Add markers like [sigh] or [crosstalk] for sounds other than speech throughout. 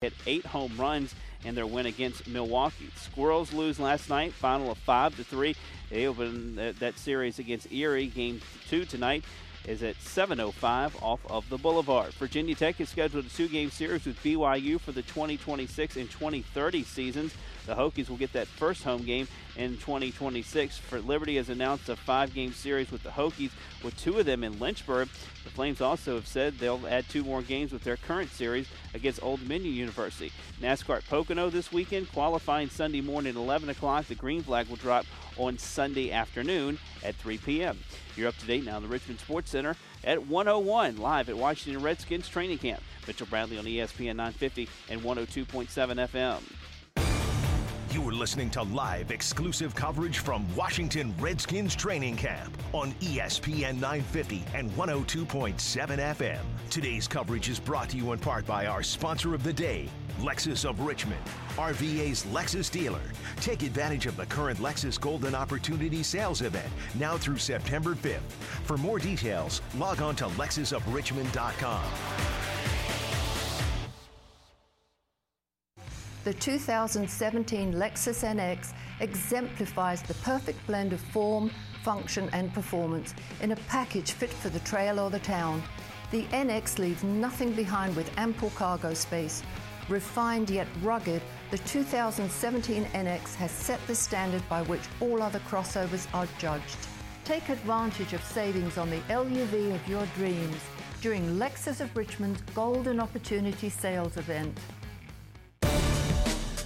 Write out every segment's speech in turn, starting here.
hit eight home runs in their win against Milwaukee. Squirrels lose last night, final of five to three. They open that series against Erie. Game two tonight is at 7.05 off of the Boulevard. Virginia Tech is scheduled a two-game series with BYU for the 2026 and 2030 seasons. The Hokies will get that first home game in 2026. For Liberty has announced a five-game series with the Hokies, with two of them in Lynchburg. The Flames also have said they'll add two more games with their current series against Old Dominion University. NASCAR at Pocono this weekend, qualifying Sunday morning at 11 o'clock. The green flag will drop on Sunday afternoon at 3 p.m. You're up to date now in the Richmond Sports Center at 101, live at Washington Redskins training camp. Mitchell Bradley on ESPN 950 and 102.7 FM. You are listening to live exclusive coverage from Washington Redskins training camp on ESPN 950 and 102.7 FM. Today's coverage is brought to you in part by our sponsor of the day, Lexus of Richmond, RVA's Lexus dealer. Take advantage of the current Lexus Golden Opportunity Sales event now through September 5th. For more details, log on to lexusofrichmond.com. The 2017 Lexus NX exemplifies the perfect blend of form, function, and performance in a package fit for the trail or the town. The NX leaves nothing behind with ample cargo space. Refined yet rugged, the 2017 NX has set the standard by which all other crossovers are judged. Take advantage of savings on the LUV of your dreams during Lexus of Richmond's Golden Opportunity Sales event.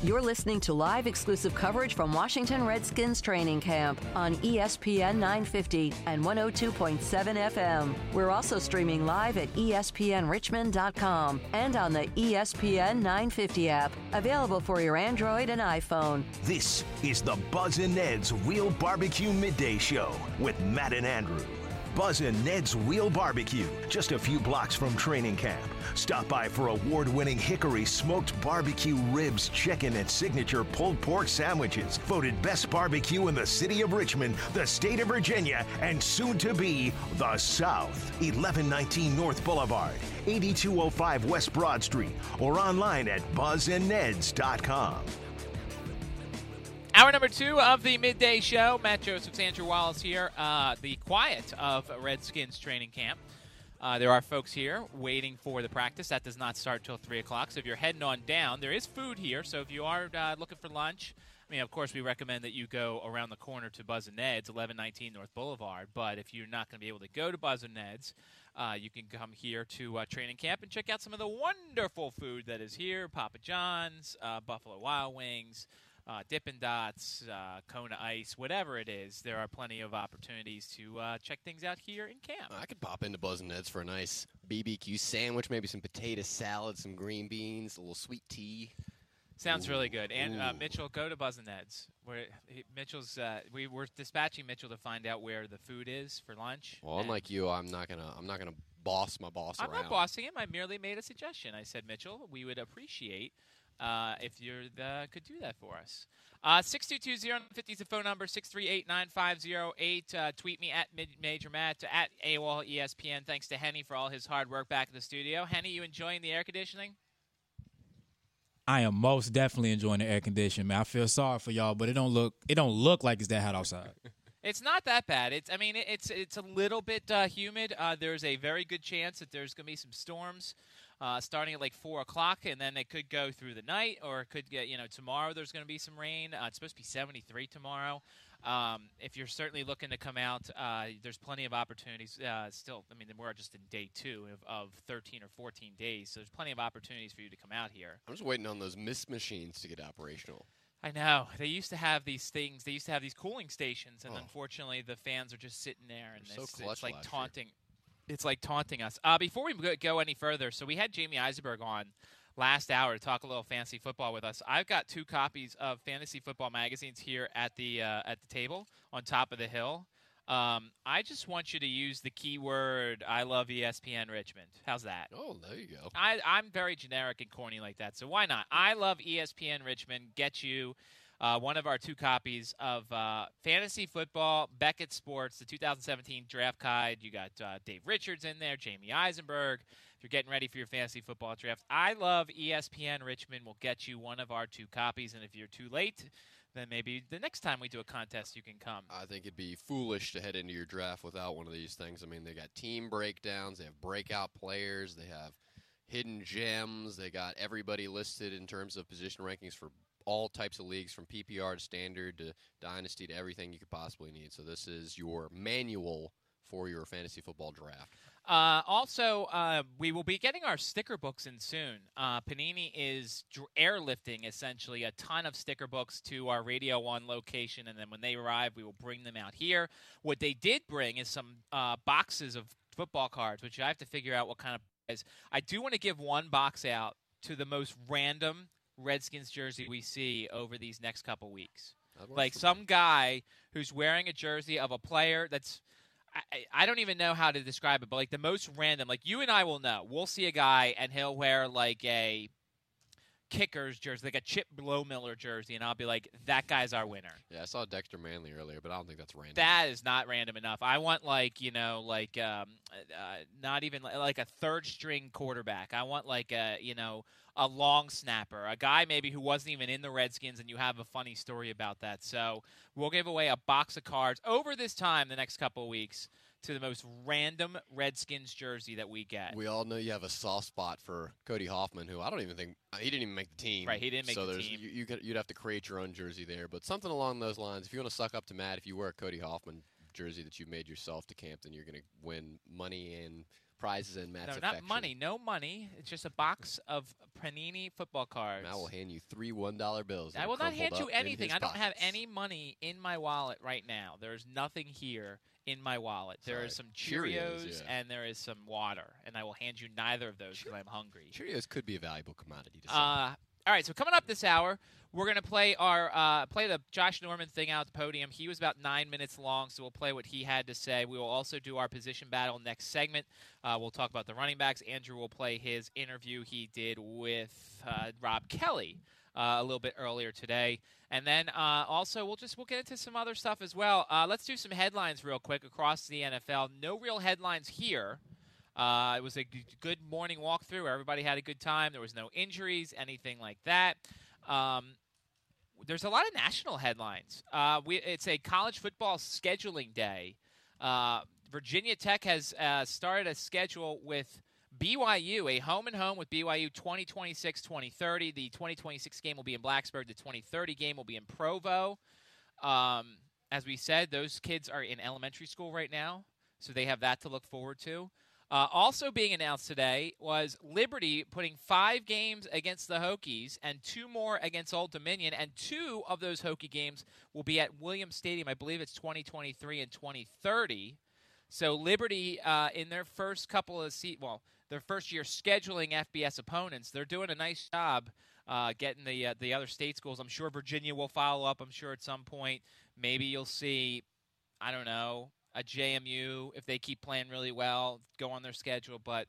You're listening to live exclusive coverage from Washington Redskins training camp on ESPN 950 and 102.7 FM. We're also streaming live at ESPNRichmond.com and on the ESPN 950 app, available for your Android and iPhone. This is the Buz and Ned's Real Barbecue Midday Show with Matt and Andrew. Buz and Ned's Real Barbecue, just a few blocks from training camp. Stop by for award winning Hickory smoked barbecue ribs, chicken, and signature pulled pork sandwiches. Voted best barbecue in the city of Richmond, the state of Virginia, and soon to be the South. 1119 North Boulevard, 8205 West Broad Street, or online at buzandneds.com. Hour number two of the midday show. Matt Joseph, Andrew Wallace here. Uh, the quiet of Redskins training camp. Uh, there are folks here waiting for the practice. That does not start till 3 o'clock. So if you're heading on down, there is food here. So if you are uh, looking for lunch, I mean, of course, we recommend that you go around the corner to Buz and Ned's, 1119 North Boulevard. But if you're not going to be able to go to Buz and Ned's, uh, you can come here to uh, training camp and check out some of the wonderful food that is here Papa John's, uh, Buffalo Wild Wings uh, Dippin' Dots, uh, Kona Ice, whatever it is, there are plenty of opportunities to uh, check things out here in camp. I could pop into Buz and Ned's for a nice BBQ sandwich, maybe some potato salad, some green beans, a little sweet tea. Sounds Ooh. really good. And uh, Mitchell, go to Buz and Ned's. Where he, Mitchell's, uh, we were dispatching Mitchell to find out where the food is for lunch. Well, unlike you, I'm not gonna, I'm not gonna boss my boss around. I'm around. not bossing him. I merely made a suggestion. I said, Mitchell, we would appreciate uh, if you could do that for us. Uh, 622-050 is the phone number, 638-9508. Uh, tweet me at Major Matt, at AWOL ESPN. Thanks to Henny for all his hard work back in the studio. Henny, you enjoying the air conditioning? I am most definitely enjoying the air conditioning, man. I feel sorry for y'all, but it don't look it don't look like it's that hot outside. [laughs] It's not that bad. It's I mean it's it's a little bit uh, humid. Uh, there's a very good chance that there's going to be some storms uh, starting at like four o'clock, and then it could go through the night, or it could get you know tomorrow. There's going to be some rain. Uh, it's supposed to be 73 tomorrow. Um, if you're certainly looking to come out, uh, there's plenty of opportunities uh, still. I mean, we're just in day two of, of 13 or 14 days, so there's plenty of opportunities for you to come out here. I'm just waiting on those mist machines to get operational. I know they used to have these things. They used to have these cooling stations, and oh. unfortunately, the fans are just sitting there, and it's, so it's, like taunting. Year it's like taunting us. Uh, before we go any further, so we had Jamey Eisenberg on last hour to talk a little fantasy football with us. I've got two copies of fantasy football magazines here at the uh, at the table on top of the hill. Um, I just want you to use the keyword "I love ESPN Richmond." How's that? Oh, there you go. I, I'm very generic and corny like that, so why not? I love ESPN Richmond. Get you uh, one of our two copies of uh, Fantasy Football Beckett Sports, the 2017 Draft Guide. You got uh, Dave Richards in there, Jamey Eisenberg. If you're getting ready for your fantasy football draft, I love ESPN Richmond. will get you one of our two copies, and if you're too late, then maybe the next time we do a contest, you can come. I think it'd be foolish to head into your draft without one of these things. I mean, they got team breakdowns, they have breakout players, they have hidden gems, they got everybody listed in terms of position rankings for all types of leagues from PPR to standard to dynasty to everything you could possibly need. So this is your manual for your fantasy football draft. Uh, also, uh, we will be getting our sticker books in soon. Uh, Panini is dr- airlifting essentially a ton of sticker books to our Radio One location, and then when they arrive, we will bring them out here. What they did bring is some uh, boxes of football cards, which I have to figure out what kind of. Is. I do want to give one box out to the most random Redskins jersey we see over these next couple weeks. Like me. some guy who's wearing a jersey of a player that's I- I don't even know how to describe it, but like the most random, like you and I will know. We'll see a guy and he'll wear like a Kickers jersey, like a Chip Lohmiller jersey, and I'll be like, that guy's our winner. Yeah, I saw Dexter Manley earlier, but I don't think that's random. That is not random enough. I want like you know like um, uh, not even like a third string quarterback. I want like a you know a long snapper, a guy maybe who wasn't even in the Redskins, and you have a funny story about that. So we'll give away a box of cards over this time the next couple of weeks to the most random Redskins jersey that we get. We all know you have a soft spot for Cody Hoffman, who I don't even think he didn't even make the team. Right, he didn't make so the team. You, you could, you'd have to create your own jersey there, but something along those lines. If you want to suck up to Matt, if you wear a Cody Hoffman jersey that you made yourself to camp, then you're going to win money and prizes and Matt's no, affection. not money. No money. It's just a box of Panini football cards. Matt will hand you three one dollar bills. I will not hand you anything. I don't have any money in my wallet right now. There's nothing here in my wallet. There Sorry. is some Cheerios, Cheerios yeah. and there is some water, and I will hand you neither of those because I'm hungry. Cheerios could be a valuable commodity to sell. Uh, all right, so coming up this hour, we're gonna play our uh, play the Josh Norman thing out the podium. He was about nine minutes long, so we'll play what he had to say. We will also do our position battle next segment. Uh, we'll talk about the running backs. Andrew will play his interview he did with uh, Rob Kelley uh, a little bit earlier today, and then uh, also we'll just we'll get into some other stuff as well. Uh, let's do some headlines real quick across the NFL. No real headlines here. Uh, it was a g- good morning walkthrough. Everybody had a good time. There was no injuries, anything like that. Um, there's a lot of national headlines. Uh, we, it's a college football scheduling day. Uh, Virginia Tech has started a schedule with BYU, a home and home with BYU 2026 2030. The 2026 game will be in Blacksburg. The 2030 game will be in Provo. Um, as we said, those kids are in elementary school right now, so they have that to look forward to. Uh, also being announced today was Liberty putting five games against the Hokies and two more against Old Dominion, and two of those Hokie games will be at Williams Stadium. I believe it's 2023 and 2030. So Liberty, uh, in their first couple of se- well, their first year scheduling FBS opponents, they're doing a nice job uh, getting the uh, the other state schools. I'm sure Virginia will follow up. I'm sure at some point, maybe you'll see, I don't know, a JMU if they keep playing really well, go on their schedule. But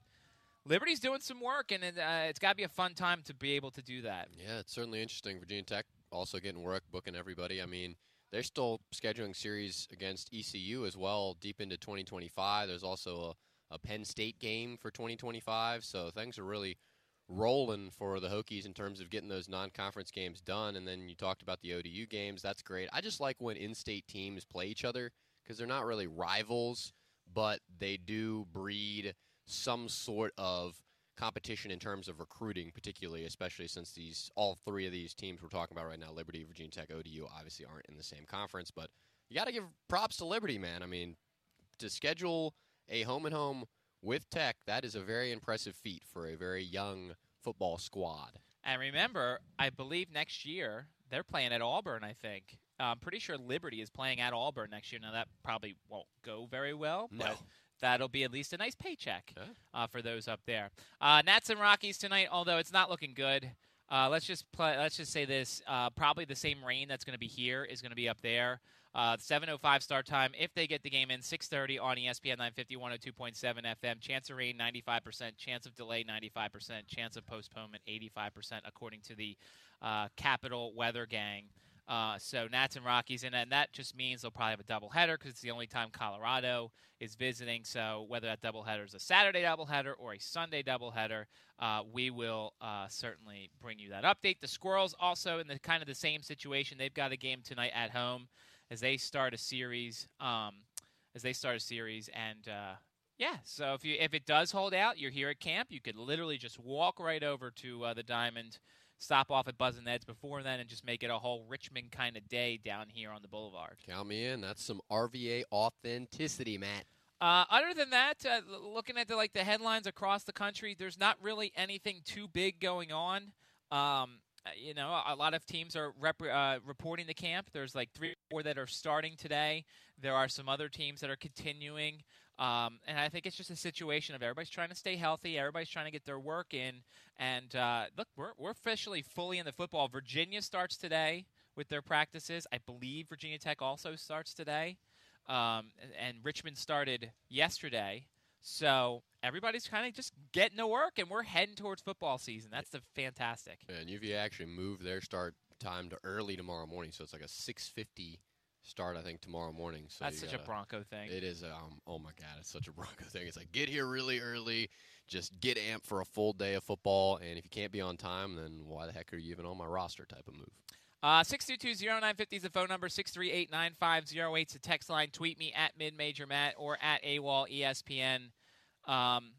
Liberty's doing some work, and it, uh, it's got to be a fun time to be able to do that. Yeah, it's certainly interesting. Virginia Tech also getting work, booking everybody. I mean, they're still scheduling series against ECU as well deep into 2025. There's also a, a Penn State game for 2025. So things are really rolling for the Hokies in terms of getting those non-conference games done. And then you talked about the ODU games. That's great. I just like when in-state teams play each other because they're not really rivals, but they do breed some sort of competition in terms of recruiting, particularly, especially since these all three of these teams we're talking about right now, Liberty, Virginia Tech, ODU, obviously aren't in the same conference. But you got to give props to Liberty, man. I mean, to schedule a home and home with Tech, that is a very impressive feat for a very young football squad. And remember, I believe next year they're playing at Auburn. I think I'm pretty sure Liberty is playing at Auburn next year. Now that probably won't go very well, No. but that'll be at least a nice paycheck Yeah. uh, for those up there. Uh, Nats and Rockies tonight, although it's not looking good. Uh, let's just play, let's just say this: uh, probably the same rain that's going to be here is going to be up there. Uh, 7:05 start time. If they get the game in, 6:30 on ESPN 950, 102.7 FM. Chance of rain 95%. Chance of delay 95%. Chance of postponement 85%, according to the uh, Capital Weather Gang. Uh, so Nats and Rockies, and, and that just means they'll probably have a doubleheader because it's the only time Colorado is visiting. So whether that doubleheader is a Saturday doubleheader or a Sunday doubleheader, uh, we will uh, certainly bring you that update. The Squirrels also in the kind of the same situation. They've got a game tonight at home as they start a series. Um, as they start a series, and uh, yeah, so if you if it does hold out, you're here at camp. You could literally just walk right over to uh, the Diamond stop off at Buz and Ned's before then and just make it a whole Richmond kind of day down here on the boulevard. Count me in. That's some RVA authenticity, Matt. Uh, other than that, uh, looking at the like the headlines across the country, there's not really anything too big going on. Um, you know, a lot of teams are rep- uh, reporting the camp. There's like three or four that are starting today. There are some other teams that are continuing. Um, and I think it's just a situation of everybody's trying to stay healthy, everybody's trying to get their work in. And uh, look, we're, we're officially fully in the football. Virginia starts today with their practices. I believe Virginia Tech also starts today. Um, and Richmond started yesterday. So everybody's kind of just getting to work, and we're heading towards football season. That's the fantastic. And UVA actually moved their start time to early tomorrow morning, so it's like a 650 start, I think, tomorrow morning. So That's such gotta, a Bronco thing. It is. Um, oh my God, it's such a Bronco thing. It's like get here really early, just get amped for a full day of football, and if you can't be on time, then why the heck are you even on my roster? Type of move. Uh, 622-0950 is the phone number. 638-9508 is the text line. Tweet me at midmajormatt or at AWOL ESPN. Um,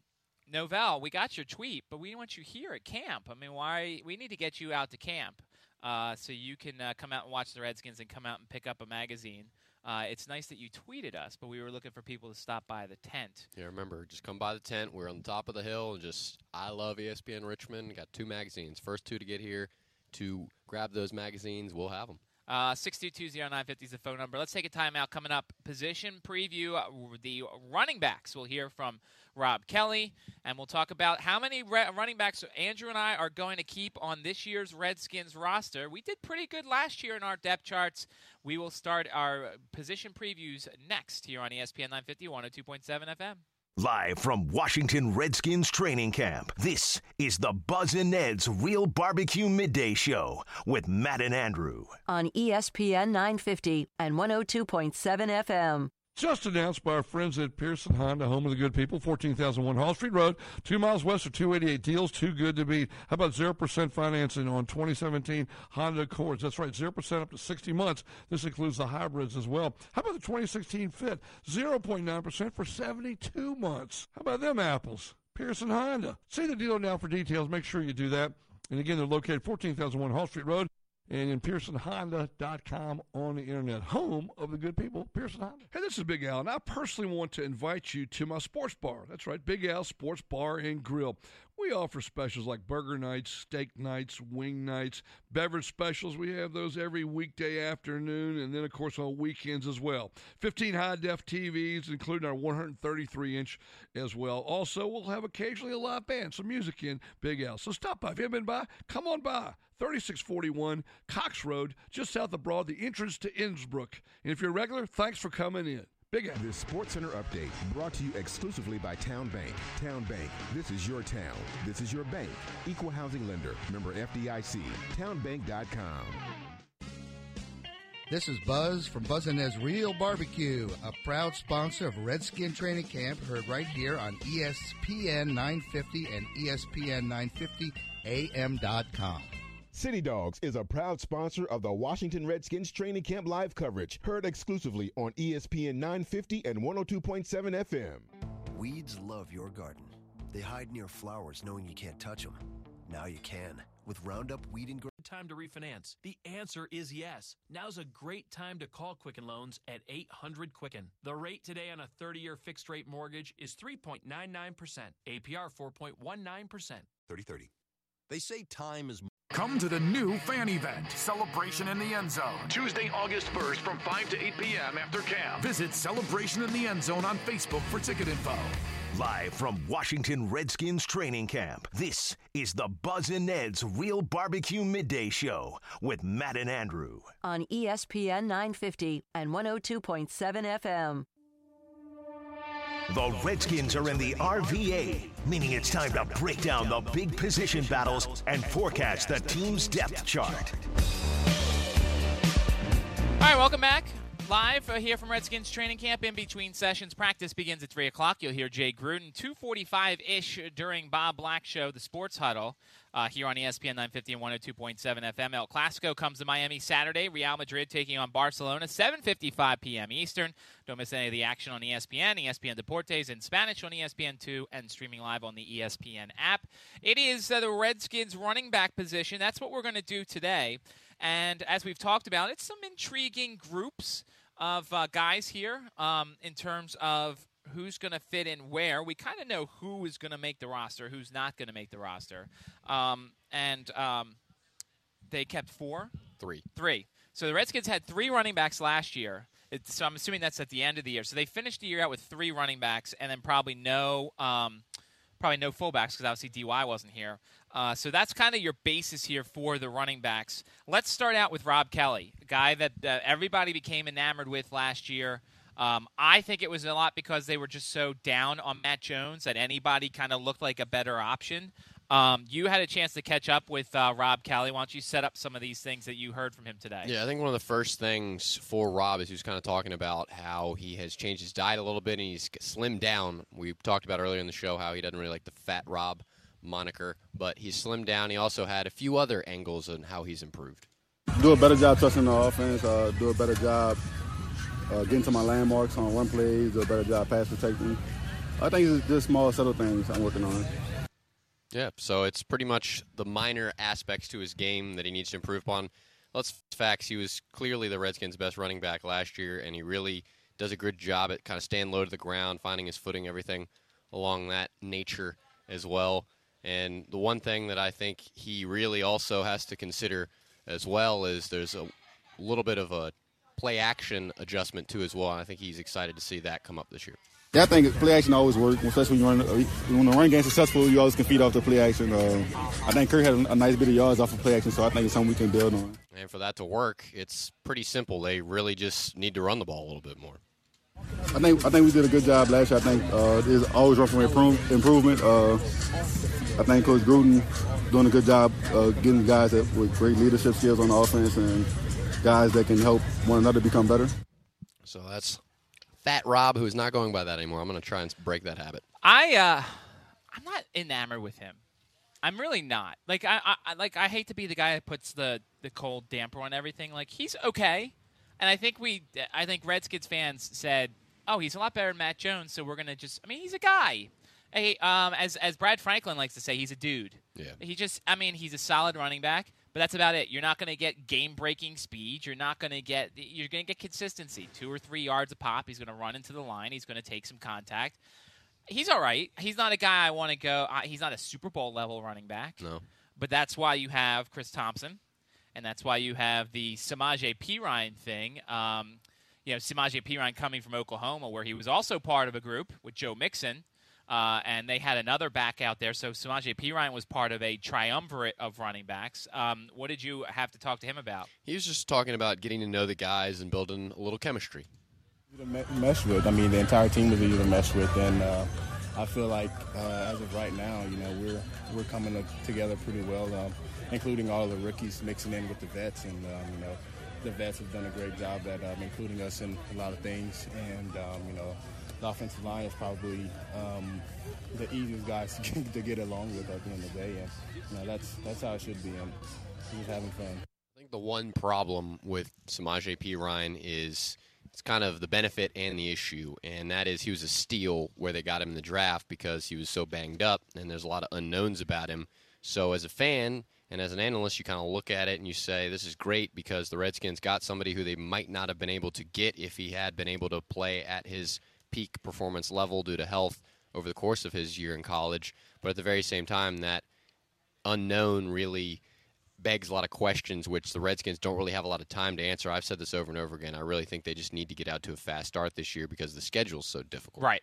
Novell, we got your tweet, but we want you here at camp. I mean, why? We need to get you out to camp uh, so you can uh, come out and watch the Redskins and come out and pick up a magazine. Uh, it's nice that you tweeted us, but we were looking for people to stop by the tent. Yeah, remember, just come by the tent. We're on the top of the hill, and just I love ESPN Richmond. Got two magazines. First two to get here to grab those magazines, we'll have them. Uh, 6220950 is the phone number. Let's take a timeout. Coming up, position preview. Uh, the running backs. We'll hear from Rob Kelley, and we'll talk about how many re- running backs Andrew and I are going to keep on this year's Redskins roster. We did pretty good last year in our depth charts. We will start our position previews next here on ESPN 950 102.7 FM. Live from Washington Redskins training camp, this is the Buz and Ned's Real Barbecue Midday Show with Matt and Andrew. On ESPN 950 and 102.7 FM. Just announced by our friends at Pearson Honda, home of the good people, 14,001 Hull Street Road, two miles west of 288 deals, too good to beat. How about 0% financing on 2017 Honda Accords? That's right, 0% up to 60 months. This includes the hybrids as well. How about the 2016 Fit? 0.9% for 72 months. How about them apples? Pearson Honda. See the deal now for details. Make sure you do that. And again, they're located 14,001 Hull Street Road and in PearsonHonda.com on the internet, home of the good people, Pearson Honda. Hey, this is Big Al, and I personally want to invite you to my sports bar. That's right, Big Al Sports Bar and Grill. We offer specials like burger nights, steak nights, wing nights, beverage specials. We have those every weekday afternoon, and then, of course, on weekends as well. 15 high def TVs, including our 133 inch as well. Also, we'll have occasionally a live band, some music in Big Al. So stop by. If you haven't been by, come on by. 3641 Cox Road, just south of Broad, the entrance to Innsbrook. And if you're a regular, thanks for coming in. Big Al. This Sports Center update brought to you exclusively by Town Bank. Town Bank, this is your town. This is your bank. Equal housing lender. Member FDIC. Townbank.com. This is Buz from Buz and Ned's Real Barbecue, a proud sponsor of Redskin Training Camp, heard right here on ESPN 950 and ESPN 950AM.com. City Dogs is a proud sponsor of the Washington Redskins training camp live coverage, heard exclusively on ESPN 950 and 102.7 FM. Weeds love your garden. They hide near flowers knowing you can't touch them. Now you can with Roundup Weed and Time to refinance? The answer is yes. Now's a great time to call Quicken Loans at 800 Quicken. The rate today on a 30 year fixed rate mortgage is 3.99%, APR 4.19%. 3030. They say time is Come to the new fan event, Celebration in the End Zone. Tuesday, August 1st from 5 to 8 p.m. after camp. Visit Celebration in the End Zone on Facebook for ticket info. Live from Washington Redskins training camp, this is the Buz and Ned's Real Barbecue Midday Show with Matt and Andrew. On ESPN 950 and 102.7 FM. The Redskins are in the RVA, meaning it's time to break down the big position battles and forecast the team's depth chart. All right, welcome back. Live uh, here from Redskins training camp. In between sessions, practice begins at 3 o'clock. You'll hear Jay Gruden, 245 ish during Bob Black Show, the Sports Huddle, uh, here on ESPN 950 and 102.7 FM. El Clasico comes to Miami Saturday. Real Madrid taking on Barcelona, 7.55 p.m. Eastern. Don't miss any of the action on ESPN, ESPN Deportes in Spanish on ESPN2, and streaming live on the ESPN app. It is uh, the Redskins running back position. That's what we're going to do today. And as we've talked about, it's some intriguing groups of uh, guys here um, in terms of who's going to fit in where. We kind of know who is going to make the roster, who's not going to make the roster. Um, and um, they kept four? Three. Three. So the Redskins had three running backs last year. It's, so I'm assuming that's at the end of the year. So they finished the year out with three running backs and then probably no. Um, probably no fullbacks because obviously DY wasn't here. Uh, so that's kind of your basis here for the running backs. Let's start out with Rob Kelley, a guy that uh, everybody became enamored with last year. Um, I think it was a lot because they were just so down on Matt Jones that anybody kind of looked like a better option. Um, you had a chance to catch up with uh, Rob Kelley. Why don't you set up some of these things that you heard from him today? Yeah, I think one of the first things for Rob is he was kind of talking about how he has changed his diet a little bit and he's slimmed down. We talked about earlier in the show how he doesn't really like the fat Rob moniker, but he's slimmed down. He also had a few other angles on how he's improved. Do a better job trusting the offense. Uh, do a better job uh, getting to my landmarks on run plays. Do a better job pass protecting. I think it's just small, subtle things I'm working on. Yeah, so it's pretty much the minor aspects to his game that he needs to improve upon. Let's facts. He was clearly the Redskins' best running back last year, and he really does a good job at kind of staying low to the ground, finding his footing, everything along that nature as well. And the one thing that I think he really also has to consider as well is there's a little bit of a play action adjustment too as well. And I think he's excited to see that come up this year. Yeah, I think play action always works, especially when you run when the run game's successful. You always can feed off the play action. Uh, I think Kirk had a nice bit of yards off of play action, so I think it's something we can build on. And for that to work, it's pretty simple. They really just need to run the ball a little bit more. I think I think we did a good job last year. I think uh, there's always room for improve, improvement. Uh, I think Coach Gruden doing a good job uh, getting guys that, with great leadership skills on the offense and guys that can help one another become better. So that's Fat Rob, who's not going by that anymore. I'm going to try and break that habit. I uh, I'm not enamored with him. I'm really not. Like I, I like I hate to be the guy that puts the the cold damper on everything. Like he's okay, and I think we I think Redskins fans said, "Oh, he's a lot better than Matt Jones," so we're gonna just. I mean, he's a guy. Hey, um, as as Brad Franklin likes to say, he's a dude. Yeah. He just. I mean, he's a solid running back. But that's about it. You're not going to get game-breaking speed. You're not going to get. You're going to get consistency. Two or three yards a pop. He's going to run into the line. He's going to take some contact. He's all right. He's not a guy I want to go. Uh, he's not a Super Bowl level running back. No. But that's why you have Chris Thompson, and that's why you have the Samaje Perine thing. Um, you know, Samaje Perine coming from Oklahoma, where he was also part of a group with Joe Mixon. Uh, and they had another back out there. So Samaje Perine was part of a triumvirate of running backs. Um, what did you have to talk to him about? He was just talking about getting to know the guys and building a little chemistry. To mesh with. I mean, the entire team was easy to mesh with, and uh, I feel like uh, as of right now, you know, we're we're coming together pretty well, um, including all the rookies mixing in with the vets, and um, you know, the vets have done a great job at um, including us in a lot of things, and um, you know the offensive line is probably um, the easiest guys [laughs] to get, along with at the end of the day, and you know, that's that's how it should be, and just having fun. I think the one problem with Samaje Perine is it's kind of the benefit and the issue, and that is he was a steal where they got him in the draft because he was so banged up, and there's a lot of unknowns about him. So as a fan and as an analyst, you kind of look at it and you say, this is great because the Redskins got somebody who they might not have been able to get if he had been able to play at his peak performance level due to health over the course of his year in college. But at the very same time, that unknown really begs a lot of questions, which the Redskins don't really have a lot of time to answer. I've said this over and over again. I really think they just need to get out to a fast start this year because the schedule's so difficult. Right.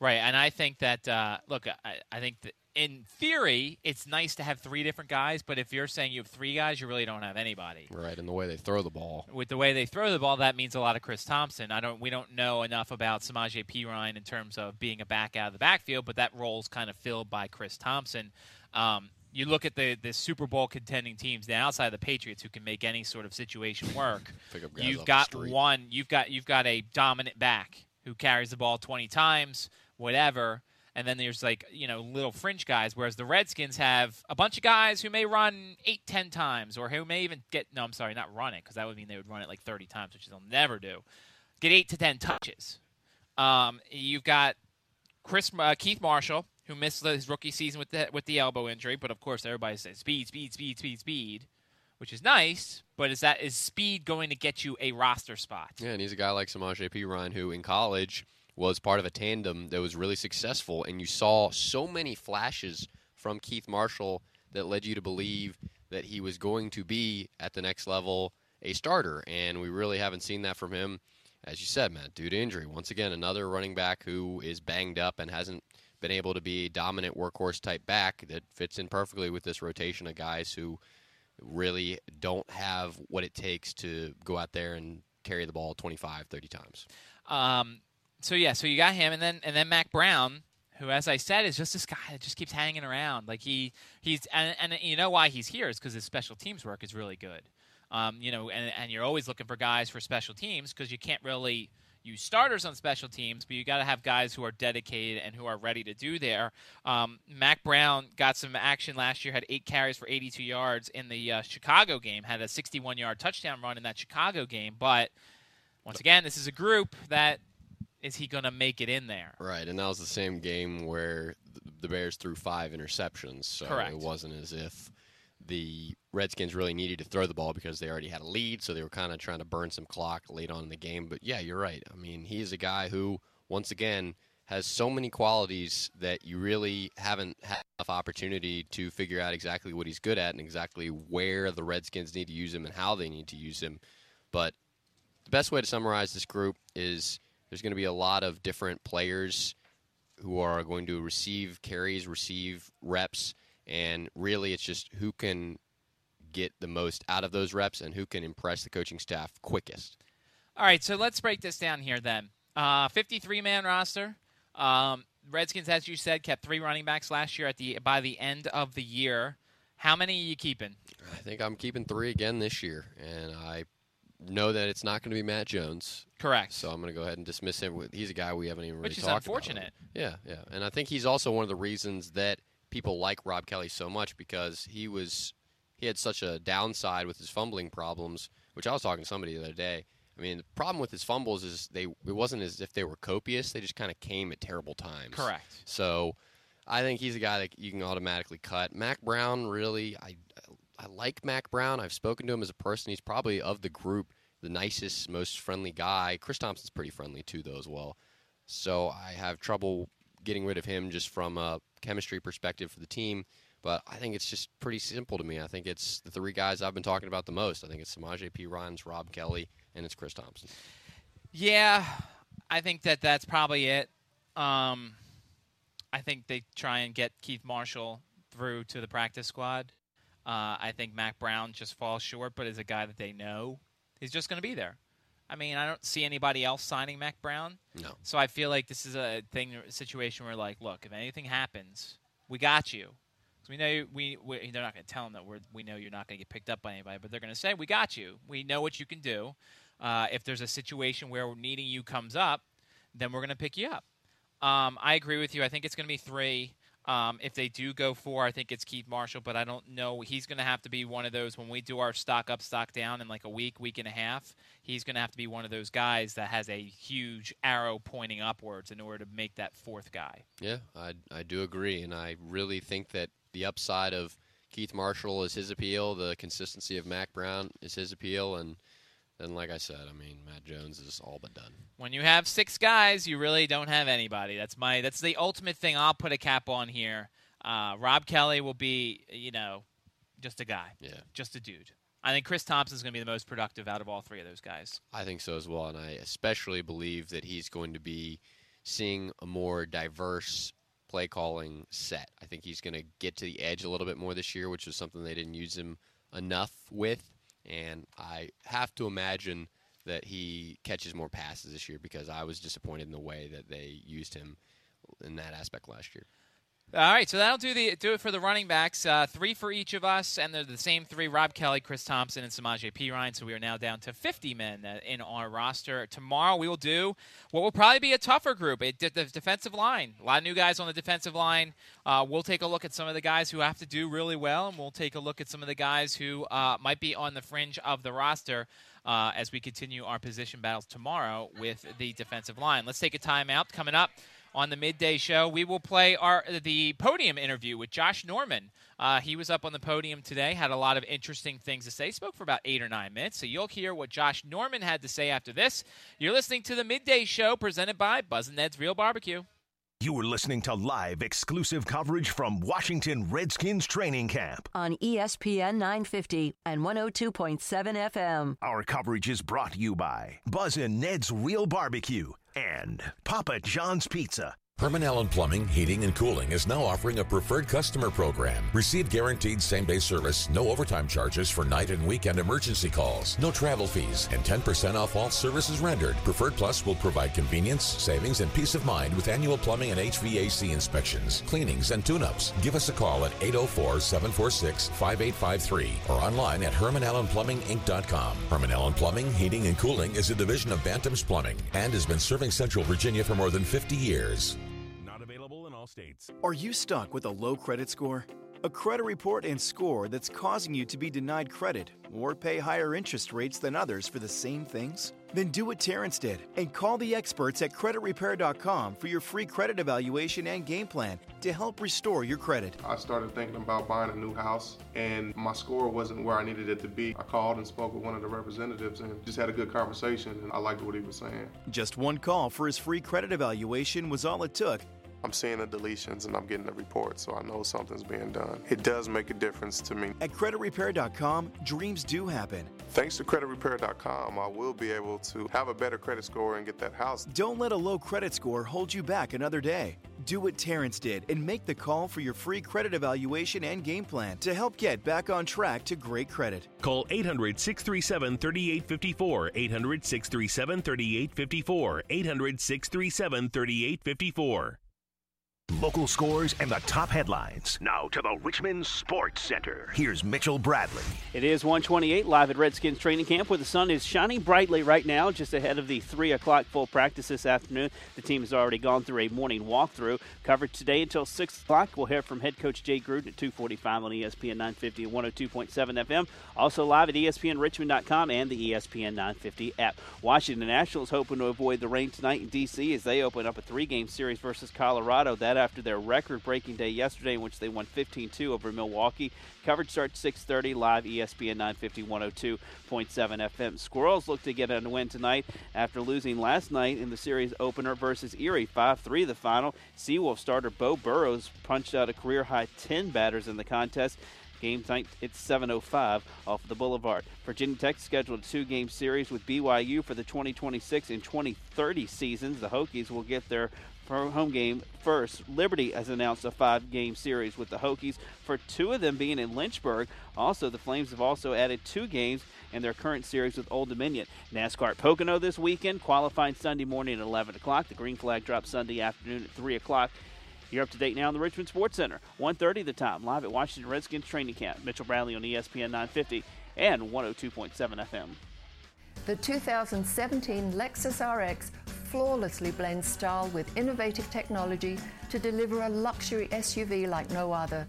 Right. And I think that, uh, look, I, I think that in theory, it's nice to have three different guys, but if you're saying you have three guys, you really don't have anybody. Right, and the way they throw the ball. With the way they throw the ball, that means a lot of Chris Thompson. I don't we don't know enough about Samaje Perine in terms of being a back out of the backfield, but that role's kind of filled by Chris Thompson. Um, you look at the the Super Bowl contending teams now outside of the Patriots who can make any sort of situation work. [laughs] Pick up guys you've got one. You've got you've got a dominant back who carries the ball 20 times, whatever. And then there's like you know little fringe guys, whereas the Redskins have a bunch of guys who may run eight, ten times, or who may even get no, I'm sorry, not run it because that would mean they would run it like 30 times, which they'll never do. Get eight to ten touches. Um, you've got Chris uh, Keith Marshall, who missed his rookie season with the with the elbow injury, but of course everybody says speed, speed, speed, speed, speed, which is nice. But is that is speed going to get you a roster spot? Yeah, and he's a guy like Samaje Perine who in college was part of a tandem that was really successful, and you saw so many flashes from Keith Marshall that led you to believe that he was going to be at the next level a starter, and we really haven't seen that from him. As you said, Matt, due to injury. Once again, another running back who is banged up and hasn't been able to be a dominant workhorse type back that fits in perfectly with this rotation of guys who really don't have what it takes to go out there and carry the ball 25, 30 times. Um, so yeah, so you got him, and then and then Mack Brown, who, as I said, is just this guy that just keeps hanging around. Like he he's and, and you know why he's here is because his special teams work is really good. Um, you know, and and you're always looking for guys for special teams because you can't really use starters on special teams, but you got to have guys who are dedicated and who are ready to do there. Um, Mack Brown got some action last year, had eight carries for 82 yards in the uh, Chicago game, had a 61 yard touchdown run in that Chicago game. But once again, this is a group that is he going to make it in there? Right, and that was the same game where the Bears threw five interceptions, so Correct. it wasn't as if the Redskins really needed to throw the ball because they already had a lead, so they were kind of trying to burn some clock late on in the game. But yeah, you're right. I mean, he's a guy who, once again, has so many qualities that you really haven't had enough opportunity to figure out exactly what he's good at and exactly where the Redskins need to use him and how they need to use him. But the best way to summarize this group is there's going to be a lot of different players who are going to receive carries, receive reps, and really it's just who can get the most out of those reps and who can impress the coaching staff quickest. All right, so let's break this down here then. Uh, 53 man roster. Um, Redskins, as you said, kept three running backs last year. At the by the end of the year, how many are you keeping? I think I'm keeping three again this year, and I know that it's not going to be Matt Jones. Correct. So I'm going to go ahead and dismiss him. He's a guy we haven't even really Which is talked unfortunate. about. Yeah, yeah, and I think he's also one of the reasons that people like Rob Kelley so much because he was he had such a downside with his fumbling problems, which I was talking to somebody the other day. I mean, the problem with his fumbles is they it wasn't as if they were copious; they just kind of came at terrible times. Correct. So, I think he's a guy that you can automatically cut. Mack Brown, really, I I like Mack Brown. I've spoken to him as a person. He's probably of the group the nicest, most friendly guy. Chris Thompson's pretty friendly too, though, as well. So I have trouble getting rid of him just from a chemistry perspective for the team. But I think it's just pretty simple to me. I think it's the three guys I've been talking about the most. I think it's Samaje Perine's, Rob Kelley, and it's Chris Thompson. Yeah, I think that that's probably it. Um, I think they try and get Keith Marshall through to the practice squad. Uh, I think Mack Brown just falls short, but is a guy that they know is just going to be there. I mean, I don't see anybody else signing Mack Brown. No. So I feel like this is a thing, a situation where, like, look, if anything happens, we got you. we know we, we they're not going to tell them that we're, we know you're not going to get picked up by anybody, but they're going to say we got you. We know what you can do. Uh, if there's a situation where needing you comes up, then we're going to pick you up. Um, I agree with you. I think it's going to be three. Um, if they do go four, I think it's Keith Marshall, but I don't know. He's going to have to be one of those when we do our stock up, stock down in like a week, week and a half. He's going to have to be one of those guys that has a huge arrow pointing upwards in order to make that fourth guy. Yeah, I, I do agree. And I really think that the upside of Keith Marshall is his appeal, the consistency of Mack Brown is his appeal. And then, like I said, I mean, Matt Jones is all but done. When you have six guys, you really don't have anybody. That's my that's the ultimate thing. I'll put a cap on here. Uh, Rob Kelley will be, you know, just a guy. Yeah. Just a dude. I think Chris Thompson is going to be the most productive out of all three of those guys. I think so as well, and I especially believe that he's going to be seeing a more diverse play calling set. I think he's going to get to the edge a little bit more this year, which was something they didn't use him enough with. And I have to imagine that he catches more passes this year because I was disappointed in the way that they used him in that aspect last year. All right, so that'll do the do it for the running backs. Uh, three for each of us, and they're the same three: Rob Kelley, Chris Thompson, and Samaje Perine. So we are now down to 50 men uh, in our roster. Tomorrow we will do what will probably be a tougher group. It, the defensive line. A lot of new guys on the defensive line. Uh, we'll take a look at some of the guys who have to do really well, and we'll take a look at some of the guys who uh, might be on the fringe of the roster. Uh, as we continue our position battles tomorrow with the defensive line. Let's take a timeout. Coming up, on the midday show. We will play our the podium interview with Josh Norman. Uh, he was up on the podium today, had a lot of interesting things to say. Spoke for about eight or nine minutes. So you'll hear what Josh Norman had to say after this. You're listening to the midday show presented by Buz and Ned's Real Barbecue. You are listening to live exclusive coverage from Washington Redskins training camp on ESPN 950 and 102.7 FM. Our coverage is brought to you by Buz and Ned's Real Barbecue and Papa John's Pizza. Herman Allen Plumbing, Heating, and Cooling is now offering a preferred customer program. Receive guaranteed same day service, no overtime charges for night and weekend emergency calls, no travel fees, and 10% off all services rendered. Preferred Plus will provide convenience, savings, and peace of mind with annual plumbing and HVAC inspections, cleanings, and tune ups. Give us a call at 804 746 5853 or online at HermanAllenPlumbingInc.com. Herman Allen Plumbing, Heating, and Cooling is a division of Bantam's Plumbing and has been serving Central Virginia for more than 50 years states. Are you stuck with a low credit score? A credit report and score that's causing you to be denied credit or pay higher interest rates than others for the same things? Then do what Terrence did and call the experts at creditrepair.com for your free credit evaluation and game plan to help restore your credit. I started thinking about buying a new house and my score wasn't where I needed it to be. I called and spoke with one of the representatives and just had a good conversation and I liked what he was saying. Just one call for his free credit evaluation was all it took I'm seeing the deletions and I'm getting the report, so I know something's being done. It does make a difference to me. At creditrepair.com, dreams do happen. Thanks to creditrepair.com, I will be able to have a better credit score and get that house. Don't let a low credit score hold you back another day. Do what Terrence did and make the call for your free credit evaluation and game plan to help get back on track to great credit. Call 800 637 3854. 800 637 3854. 800 637 3854. Local scores and the top headlines. Now to the Richmond Sports Center. Here's Mitchell Bradley. It is 128 live at Redskins training camp where the sun is shining brightly right now, just ahead of the 3 o'clock full practice this afternoon. The team has already gone through a morning walkthrough. Covered today until 6 o'clock. We'll hear from head coach Jay Gruden at 245 on ESPN 950 and 102.7 FM. Also live at ESPNRichmond.com and the ESPN 950 app. Washington Nationals hoping to avoid the rain tonight in D.C. as they open up a three-game series versus Colorado. That after their record-breaking day yesterday in which they won 15-2 over Milwaukee. Coverage starts 6:30 live ESPN 950 102.7 FM. Squirrels look to get a win tonight after losing last night in the series opener versus Erie 5-3 the final. Seawolf starter Beau Burrows punched out a career high 10 batters in the contest. Game night, it's 7.05 off the Boulevard. Virginia Tech scheduled a two-game series with BYU for the 2026 and 2030 seasons. The Hokies will get their home game first. Liberty has announced a five game series with the Hokies, for two of them being in Lynchburg. Also, the Flames have also added two games in their current series with Old Dominion. NASCAR at Pocono this weekend, qualifying Sunday morning at 11 o'clock. The green flag drops Sunday afternoon at 3 o'clock. You're up to date now in the Richmond Sports Center. 1.30 the time, live at Washington Redskins training camp. Mitchell Bradley on ESPN 950 and 102.7 FM. The 2017 Lexus RX flawlessly blends style with innovative technology to deliver a luxury SUV like no other.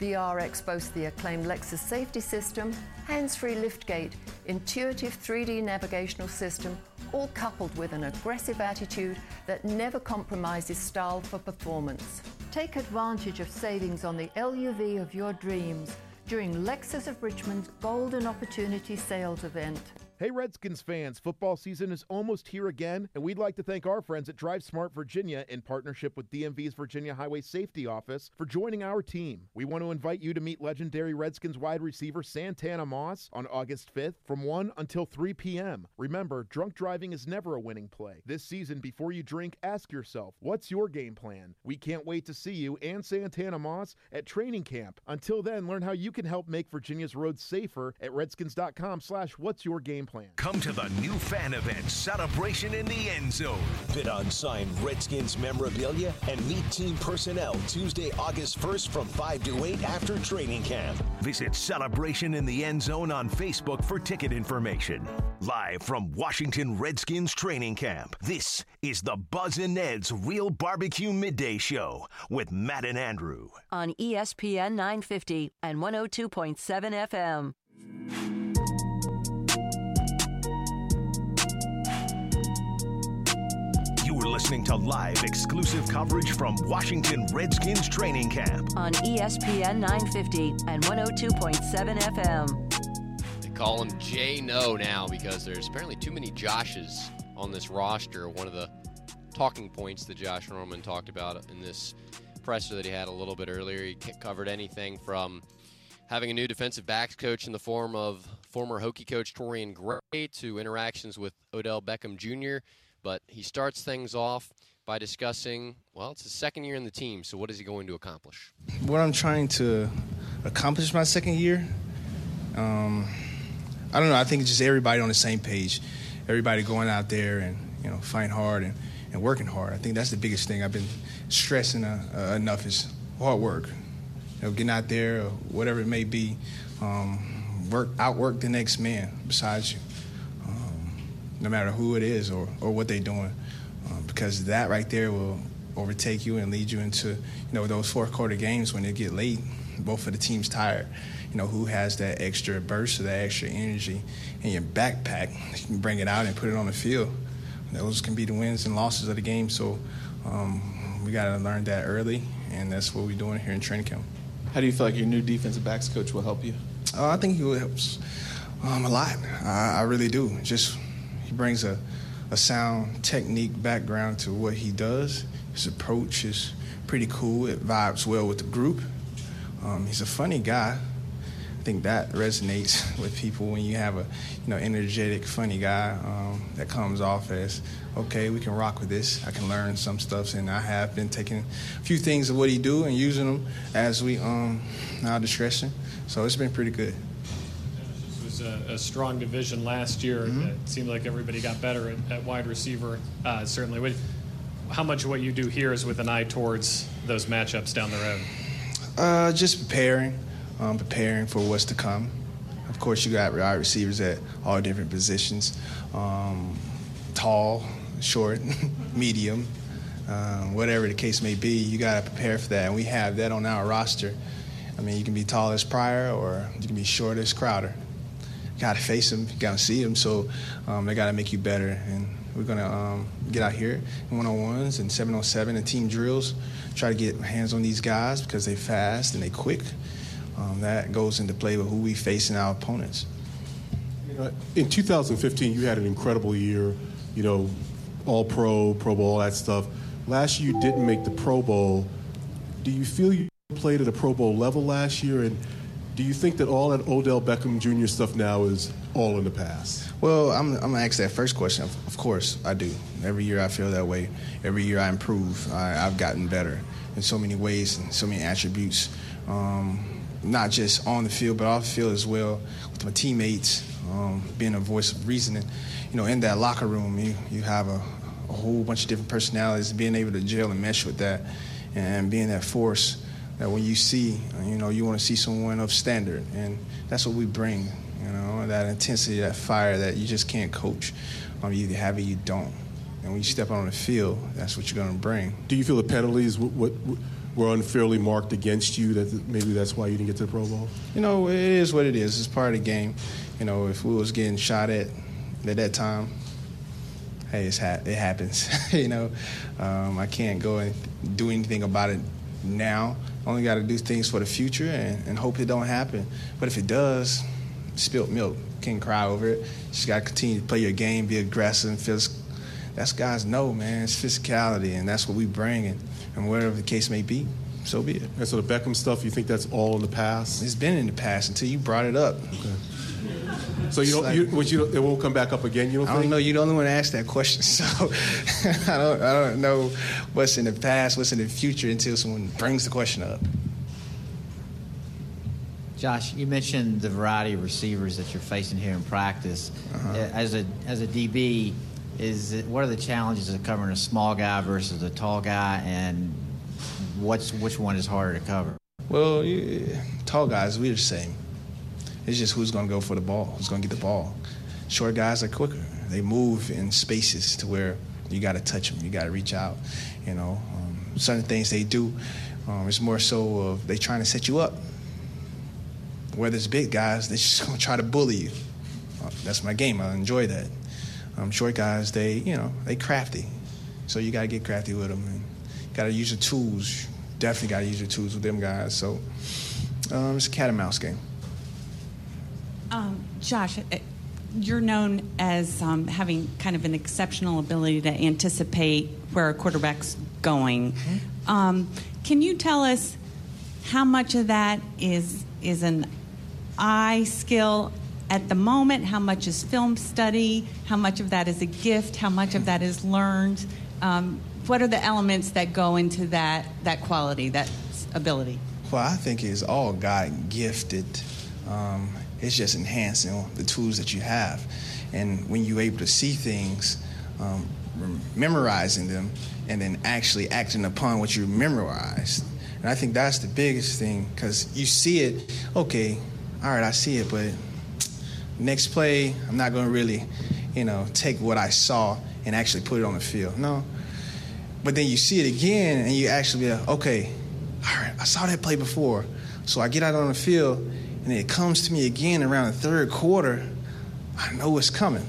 The RX boasts the acclaimed Lexus safety system, hands-free liftgate, intuitive 3D navigational system, all coupled with an aggressive attitude that never compromises style for performance. Take advantage of savings on the LUV of your dreams during Lexus of Richmond's Golden Opportunity Sales event. Hey, Redskins fans, football season is almost here again, and we'd like to thank our friends at Drive Smart Virginia in partnership with DMV's Virginia Highway Safety Office for joining our team. We want to invite you to meet legendary Redskins wide receiver Santana Moss on August 5th from 1 until 3 p.m. Remember, drunk driving is never a winning play. This season, before you drink, ask yourself, what's your game plan? We can't wait to see you and Santana Moss at training camp. Until then, learn how you can help make Virginia's roads safer at redskins.com slash what's your game game plan. Come to the new fan event, Celebration in the End Zone. Bid on signed Redskins memorabilia and meet team personnel Tuesday, August 1st from 5 to 8 after training camp. Visit Celebration in the End Zone on Facebook for ticket information. Live from Washington Redskins training camp, this is the Buz and Ned's Real Barbecue Midday Show with Matt and Andrew. On ESPN 950 and 102.7 FM. Listening to live exclusive coverage from Washington Redskins training camp. On ESPN 950 and 102.7 FM. They call him J No now because there's apparently too many Joshes on this roster. One of the talking points that Josh Norman talked about in this presser that he had a little bit earlier. He covered anything from having a new defensive backs coach in the form of former Hokie coach Torian Gray to interactions with Odell Beckham Jr. But he starts things off by discussing, well, it's his second year in the team, so what is he going to accomplish? What I'm trying to accomplish my second year, um, I don't know. I think it's just everybody on the same page, everybody going out there and you know fighting hard and, and working hard. I think that's the biggest thing I've been stressing uh, uh, enough is hard work. You know, getting out there, or whatever it may be, um, work outwork the next man besides you no matter who it is or, or what they're doing, um, because that right there will overtake you and lead you into you know those fourth quarter games when it get late. Both of the teams tired. You know who has that extra burst or that extra energy in your backpack. You can bring it out and put it on the field. Those can be the wins and losses of the game. So um, we got to learn that early, and that's what we're doing here in training camp. How do you feel like your new defensive backs coach will help you? Uh, I think he will help um, a lot. I, I really do. Just brings a, a sound technique background to what he does. His approach is pretty cool. It vibes well with the group. Um, he's a funny guy. I think that resonates [laughs] with people when you have a you know energetic, funny guy um, that comes off as okay, we can rock with this. I can learn some stuff, and I have been taking a few things of what he do and using them as we um our discretion. So it's been pretty good a, a, strong division last year. Mm-hmm. It seemed like everybody got better at, at wide receiver. Uh, certainly, how much of what you do here is with an eye towards those matchups down the road? Uh, just preparing, um, preparing for what's to come. Of course, you got wide receivers at all different positions, um, tall, short, [laughs] medium, um, whatever the case may be. You got to prepare for that, and we have that on our roster. I mean, you can be tall as Pryor, or you can be short as Crowder got to face them, got to see them. So um, they got to make you better. And we're going to um, get out here in one on ones and 707 and team drills, try to get hands on these guys because they fast and they quick. Um, that goes into play with who we face in our opponents. You know, in 2015, you had an incredible year, you know, all pro, Pro Bowl, all that stuff. Last year, you didn't make the Pro Bowl. Do you feel you played at a Pro Bowl level last year? And do you think that all that Odell Beckham Jr. stuff now is all in the past? Well, I'm, I'm to ask that first question. Of course, I do. Every year I feel that way. Every year I improve. I, have gotten better in so many ways and so many attributes, um, not just on the field, but off the field as well with my teammates, um, being a voice of reasoning. You know, in that locker room, you, you have a, a whole bunch of different personalities, being able to gel and mesh with that and being that force that when you see, you know, you want to see someone of standard, and that's what we bring. You know, that intensity, that fire that you just can't coach. Um, you either have it, you don't. And when you step out on the field, that's what you're going to bring. Do you feel the penalties what, were unfairly marked against you? That maybe that's why you didn't get to the Pro Bowl. You know, it is what it is. It's part of the game. You know, if we was getting shot at at that time, hey, it's ha- it happens. [laughs] you know, um, I can't go and do anything about it now. Only got to do things for the future and, and hope it don't happen. But if it does, spilt milk. Can't cry over it. Just got to continue to play your game, be aggressive, and phys- That's guys know, man. It's physicality, and that's what we bring. And, and whatever the case may be, so be it. And so the Beckham stuff, you think that's all in the past? It's been in the past until you brought it up. Okay. So you don't, like, you, you, it won't come back up again. You don't. I don't know. You're the only one to ask that question, [laughs] so I don't. I don't know what's in the past, what's in the future until someone brings the question up. Josh, you mentioned the variety of receivers that you're facing here in practice. Uh-huh. As a as a DB, is it, what are the challenges of covering a small guy versus a tall guy, and what's which one is harder to cover? Well, you, tall guys, we're the same. It's just who's going to go for the ball, who's going to get the ball. Short guys are quicker. They move in spaces to where you got to touch them, you got to reach out. You know, um, certain things they do. Um, it's more so of they trying to set you up. Whether it's big guys, they're just [laughs] gonna try to bully you. Uh, that's my game. I enjoy that. Um, short guys, they you know they crafty, so you gotta get crafty with them and gotta use your tools. Definitely gotta use your tools with them guys. So um, it's a cat and mouse game. Um, Josh, uh, you're known as um, having kind of an exceptional ability to anticipate where a quarterback's going. Mm-hmm. Um, can you tell us how much of that is is an eye skill at the moment? How much is film study? How much of that is a gift? How much of that is learned? Um, what are the elements that go into that that quality, that ability? Well, I think it's all God gifted. Um, it's just enhancing the tools that you have. And when you're able to see things, um, memorizing them, and then actually acting upon what you memorized. And I think that's the biggest thing because you see it, okay, all right, I see it, but next play, I'm not going to really, you know, take what I saw and actually put it on the field. No. But then you see it again and you actually be like, okay, all right, I saw that play before. So I get out on the field and it comes to me again around the third quarter. I know it's coming.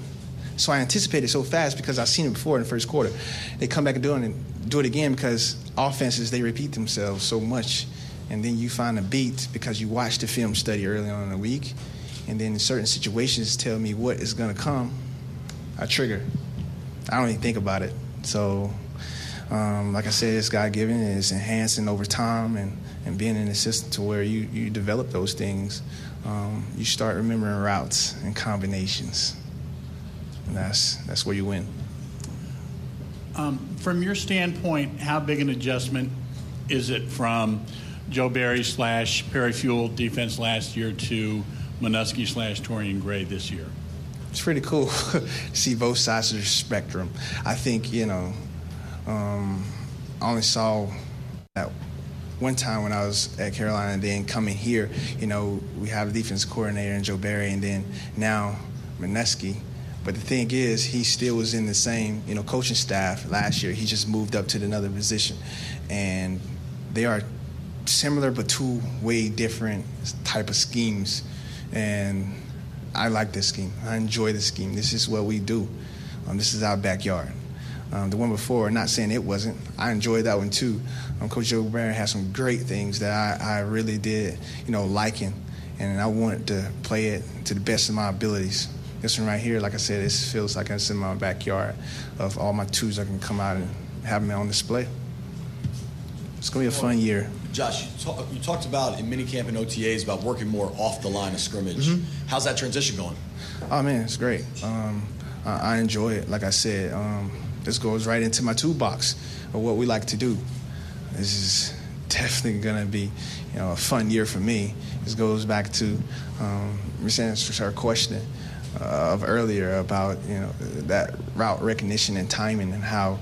So I anticipate it so fast because I've seen it before in the first quarter. They come back and do it and do it again because offenses they repeat themselves so much, and then you find a beat because you watch the film study early on in the week, and then in certain situations tell me what is going to come. I trigger. I don't even think about it. So, um, like I said, it's God given. It's enhancing over time and, and being in the system to where you, you develop those things. Um, you start remembering routes and combinations. And that's, that's where you win. Um, from your standpoint, how big an adjustment is it from Joe Barry slash Perry Fewell defense last year to Manusky slash Torian Gray this year? It's pretty cool [laughs] to see both sides of the spectrum. I think, you know, um, I only saw that one time when I was at Carolina and then coming here, you know, we have a defense coordinator in Joe Barry and then now Manusky. But the thing is, he still was in the same, you know, coaching staff last year. He just moved up to another position, and they are similar but two way different type of schemes. And I like this scheme. I enjoy this scheme. This is what we do. Um, this is our backyard. Um, the one before, not saying it wasn't. I enjoyed that one too. Um, Coach Joe Barry had some great things that I, I really did, you know, liking, and I wanted to play it to the best of my abilities. This one right here, like I said, it feels like it's in my backyard of all my tools I can come out and have them on display. It's gonna be a fun year. Josh, you, talk, you talked about in minicamp and OTAs about working more off the line of scrimmage. Mhm. How's that transition going? Oh man, it's great. Um, I, I enjoy it. Like I said, um, this goes right into my toolbox of what we like to do. This is definitely gonna be, you know, a fun year for me. This goes back to um, Ms. Her question uh, of earlier about you know that route recognition and timing and how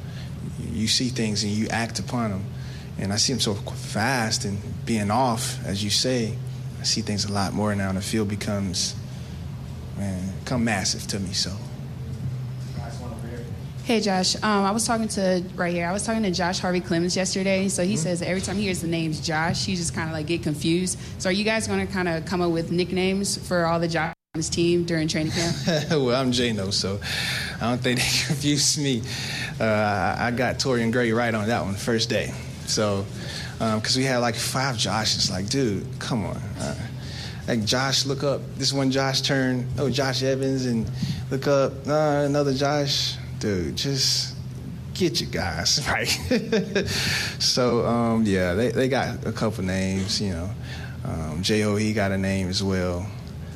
you see things and you act upon them. And I see them so fast and being off, as you say, I see things a lot more now. And the field becomes, man, come massive to me. So. Hey Josh, um, I was talking to right here. I was talking to Josh Harvey Clemons yesterday. So he says every time he hears the names Josh, he just kind of like get confused. So are you guys going to kind of come up with nicknames for all the Josh on his team during training camp? [laughs] well, I'm Jano, so I don't think they [laughs] confused me. Uh, I got Torian Gray right on that one first day. So, because we had like five Joshes, like, dude, come on. Uh, like Josh, look up. This one Josh turn. Oh, Josh Evans, and look up uh, another Josh. Dude, just get your guys [laughs] right. so um, yeah, they, they got a couple names. You know, um, Jo he got a name as well.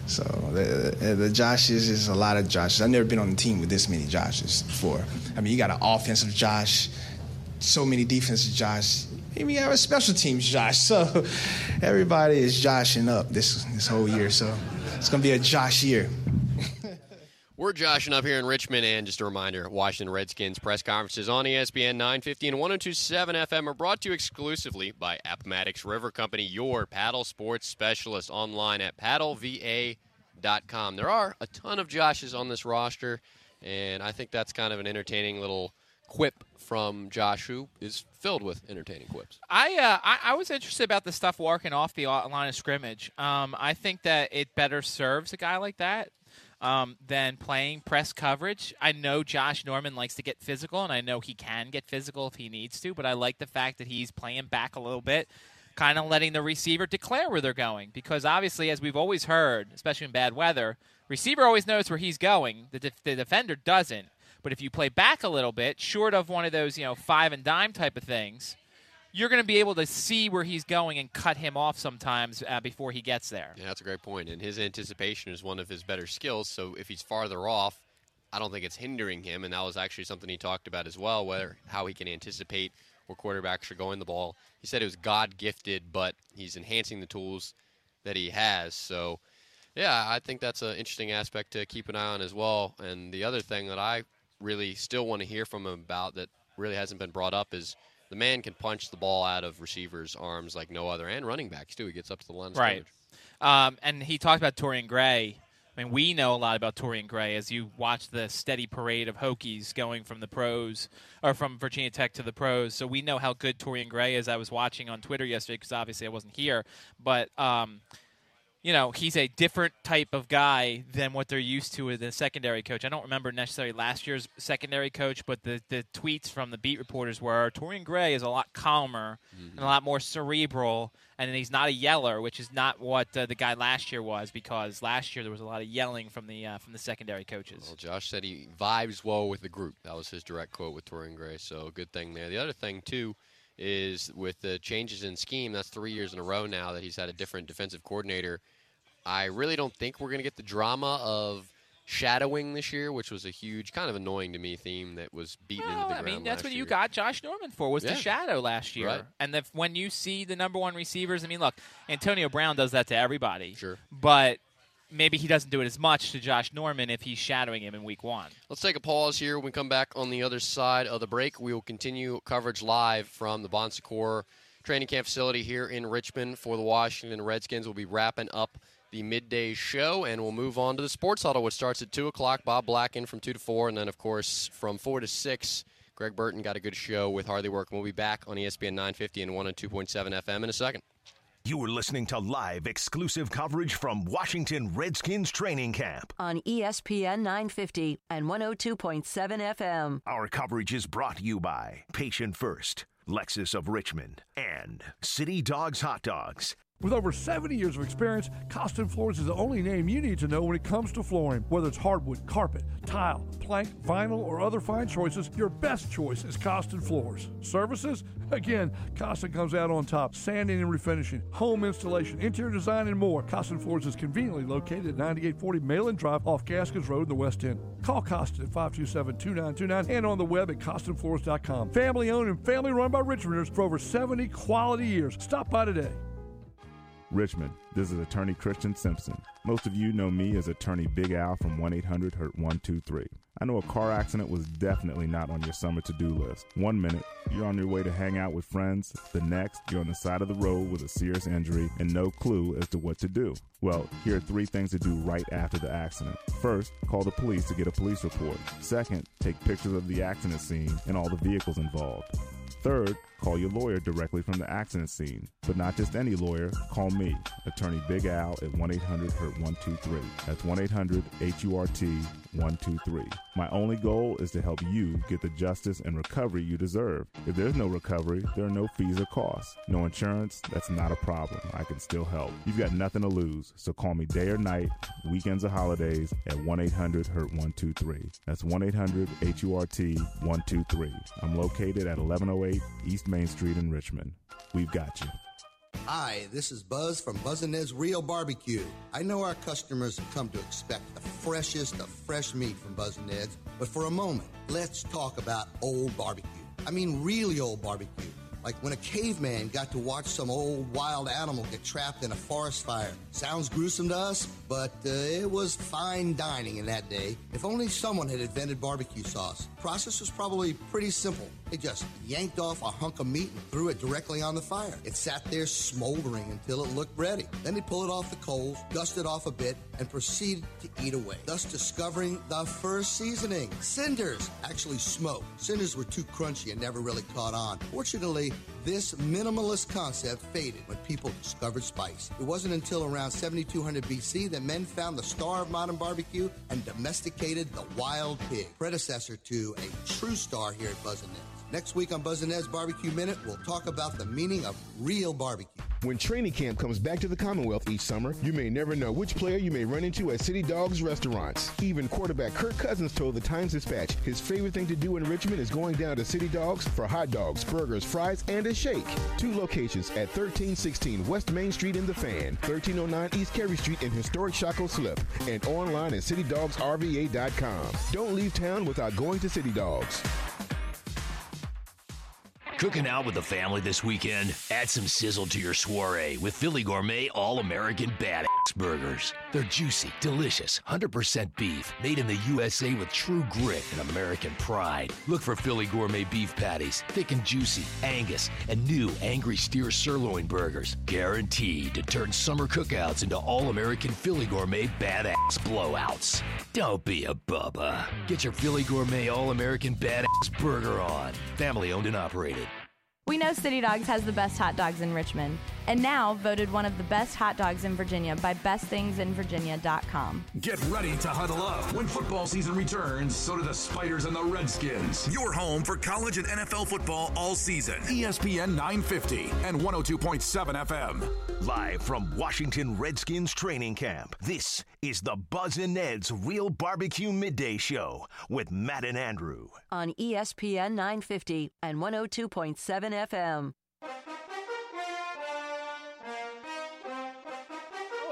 So the, the, Joshes is a lot of Joshes. I've never been on a team with this many Joshes before. I mean, you got an offensive Josh, so many defensive Josh. we have a special teams Josh. [laughs] So everybody is joshing up this this whole year. So it's gonna be a Josh year. We're joshing up here in Richmond, and just a reminder Washington Redskins press conferences on ESPN 950 and 1027 FM are brought to you exclusively by Appomattox River Company, your paddle sports specialist online at paddleva.com. There are a ton of Joshes on this roster, and I think that's kind of an entertaining little quip from Josh, who is filled with entertaining quips. I, uh, I I was interested about the stuff working off the line of scrimmage. Um, I think that it better serves a guy like that um, than playing press coverage. I know Josh Norman likes to get physical, and I know he can get physical if he needs to, but I like the fact that he's playing back a little bit, kind of letting the receiver declare where they're going. Because obviously, as we've always heard, especially in bad weather, receiver always knows where he's going, the, the defender doesn't. But if you play back a little bit, short of one of those, you know, five and dime type of things, you're going to be able to see where he's going and cut him off sometimes uh, before he gets there. Yeah, that's a great point. And his anticipation is one of his better skills. So if he's farther off, I don't think it's hindering him. And that was actually something he talked about as well, whether how he can anticipate where quarterbacks are going the ball. He said it was God gifted, but he's enhancing the tools that he has. So, yeah, I think that's an interesting aspect to keep an eye on as well. And the other thing that I really still want to hear from him about that really hasn't been brought up is the man can punch the ball out of receivers' arms like no other, and running backs too. He gets up to the line. of Right. Um, and he talked about Torian Gray. I mean, we know a lot about Torian Gray as you watch the steady parade of Hokies going from the pros or from Virginia Tech to the pros. So we know how good Torian Gray is. I was watching on Twitter yesterday because obviously I wasn't here, but. Um, you know, he's a different type of guy than what they're used to with a secondary coach. I don't remember necessarily last year's secondary coach, but the, the tweets from the beat reporters were Torian Gray is a lot calmer mm-hmm. and a lot more cerebral, and he's not a yeller, which is not what uh, the guy last year was because last year there was a lot of yelling from the uh, from the secondary coaches. Well, Josh said he vibes well with the group. That was his direct quote with Torian Gray, so good thing there. The other thing too is with the changes in scheme. That's three years in a row now that he's had a different defensive coordinator I really don't think we're going to get the drama of shadowing this year, which was a huge, kind of annoying to me theme that was beaten well, into the I ground. mean, that's what year. you got Josh Norman for was yeah. the shadow last year. Right. And the, when you see the number one receivers, I mean, look, Antonio Brown does that to everybody. Sure. But maybe he doesn't do it as much to Josh Norman if he's shadowing him in week one. Let's take a pause here. When we come back on the other side of the break, we will continue coverage live from the Bon Secours training camp facility here in Richmond for the Washington Redskins. We'll be wrapping up the midday show, and we'll move on to the sports huddle, which starts at 2 o'clock. Bob Blacken from 2 to 4, and then, of course, from 4 to 6, Greg Burton got a good show with Harley Work. We'll be back on ESPN 950 and 102.7 FM in a second. You are listening to live exclusive coverage from Washington Redskins training camp on ESPN 950 and 102.7 FM. Our coverage is brought to you by Patient First, Lexus of Richmond, and City Dogs Hot Dogs. With over 70 years of experience, Costen Floors is the only name you need to know when it comes to flooring. Whether it's hardwood, carpet, tile, plank, vinyl, or other fine choices, your best choice is Costen Floors. Services? Again, Costen comes out on top. Sanding and refinishing, home installation, interior design, and more. Costen Floors is conveniently located at 9840 Mayland Drive off Gaskins Road in the West End. Call Costen at 527-2929 and on the web at CostenFloors.com. Family owned and family run by Richmonders for over 70 quality years. Stop by today. Richmond, this is attorney Christian Simpson. Most of you know me as attorney Big Al from 1 800 Hurt 123. I know a car accident was definitely not on your summer to do list. One minute, you're on your way to hang out with friends, the next, you're on the side of the road with a serious injury and no clue as to what to do. Well, here are three things to do right after the accident. First, call the police to get a police report. Second, take pictures of the accident scene and all the vehicles involved. Third, call your lawyer directly from the accident scene. But not just any lawyer, call me, attorney Big Al at 1 800 HURT 123. That's 1 800 H U R T 123. My only goal is to help you get the justice and recovery you deserve. If there's no recovery, there are no fees or costs. No insurance, that's not a problem. I can still help. You've got nothing to lose, so call me day or night, weekends or holidays at 1 800 HURT 123. That's 1 800 H U R T 123. I'm located at 1108 East Main Street in Richmond. We've got you. Hi, this is Buz from Buz and Ned's Real Barbecue. I know our customers have come to expect the freshest of fresh meat from Buz and Ned's, but for a moment, let's talk about old barbecue. I mean, really old barbecue like when a caveman got to watch some old wild animal get trapped in a forest fire. Sounds gruesome to us, but uh, it was fine dining in that day. If only someone had invented barbecue sauce. Process was probably pretty simple. They just yanked off a hunk of meat and threw it directly on the fire. It sat there smoldering until it looked ready. Then they pull it off the coals, dust it off a bit, and proceed to eat away, thus discovering the first seasoning cinders. Actually, smoke. Cinders were too crunchy and never really caught on. Fortunately, this minimalist concept faded when people discovered spice. It wasn't until around 7200 BC that men found the star of modern barbecue and domesticated the wild pig, predecessor to a true star here at Buz and Neds. Next week on Buz and Ned's Barbecue Minute, we'll talk about the meaning of real barbecue. When training camp comes back to the Commonwealth each summer, you may never know which player you may run into at City Dogs restaurants. Even quarterback Kirk Cousins told the Times Dispatch his favorite thing to do in Richmond is going down to City Dogs for hot dogs, burgers, fries, and a shake. Two locations at 1316 West Main Street in the Fan, 1309 East Cary Street in historic Shockoe Slip, and online at citydogsrva.com. Don't leave town without going to City Dogs. Cooking out with the family this weekend? Add some sizzle to your soiree with Philly Gourmet All American Badass Burgers. They're juicy, delicious, 100% beef, made in the USA with true grit and American pride. Look for Philly Gourmet Beef Patties, thick and juicy, Angus, and new Angry Steer Sirloin Burgers. Guaranteed to turn summer cookouts into All American Philly Gourmet Badass Blowouts. Don't be a bubba. Get your Philly Gourmet All American Badass Burger on. Family owned and operated. We know City Dogs has the best hot dogs in Richmond, and now voted one of the best hot dogs in Virginia by BestThingsInVirginia.com. Get ready to huddle up. When football season returns, so do the Spiders and the Redskins. Your home for college and NFL football all season. ESPN 950 and 102.7 FM. Live from Washington Redskins training camp, this is the Buz and Ned's Real Barbecue Midday Show with Matt and Andrew. on ESPN 950 and 102.7 FM.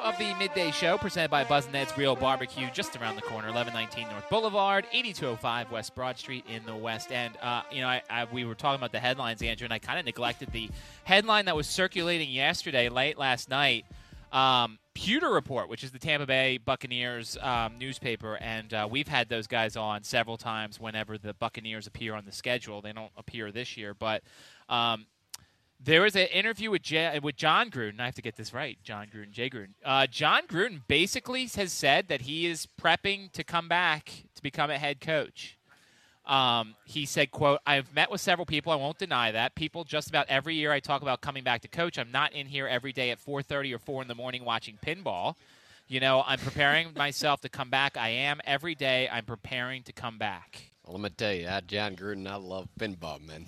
of the midday show presented by Buz and Ned's Real Barbecue just around the corner, 1119 North Boulevard, 8205 West Broad Street in the West End. Uh, you know, I, I, we were talking about the headlines, Andrew, and I kind of neglected the headline that was circulating yesterday, late last night. Um, Pewter Report, which is the Tampa Bay Buccaneers um, newspaper, and uh, we've had those guys on several times whenever the Buccaneers appear on the schedule. They don't appear this year, but um, there was an interview with J- with Jon Gruden. I have to get this right. Jon Gruden, Jay Gruden. Uh, Jon Gruden basically has said that he is prepping to come back to become a head coach. Um, he said, "quote I've met with several people. I won't deny that. People just about every year I talk about coming back to coach. I'm not in here every day at 4:30 or 4 in the morning watching pinball. You know, I'm preparing [laughs] myself to come back. I am every day. I'm preparing to come back." Well, let me tell you, that Jon Gruden, I love pinball, man.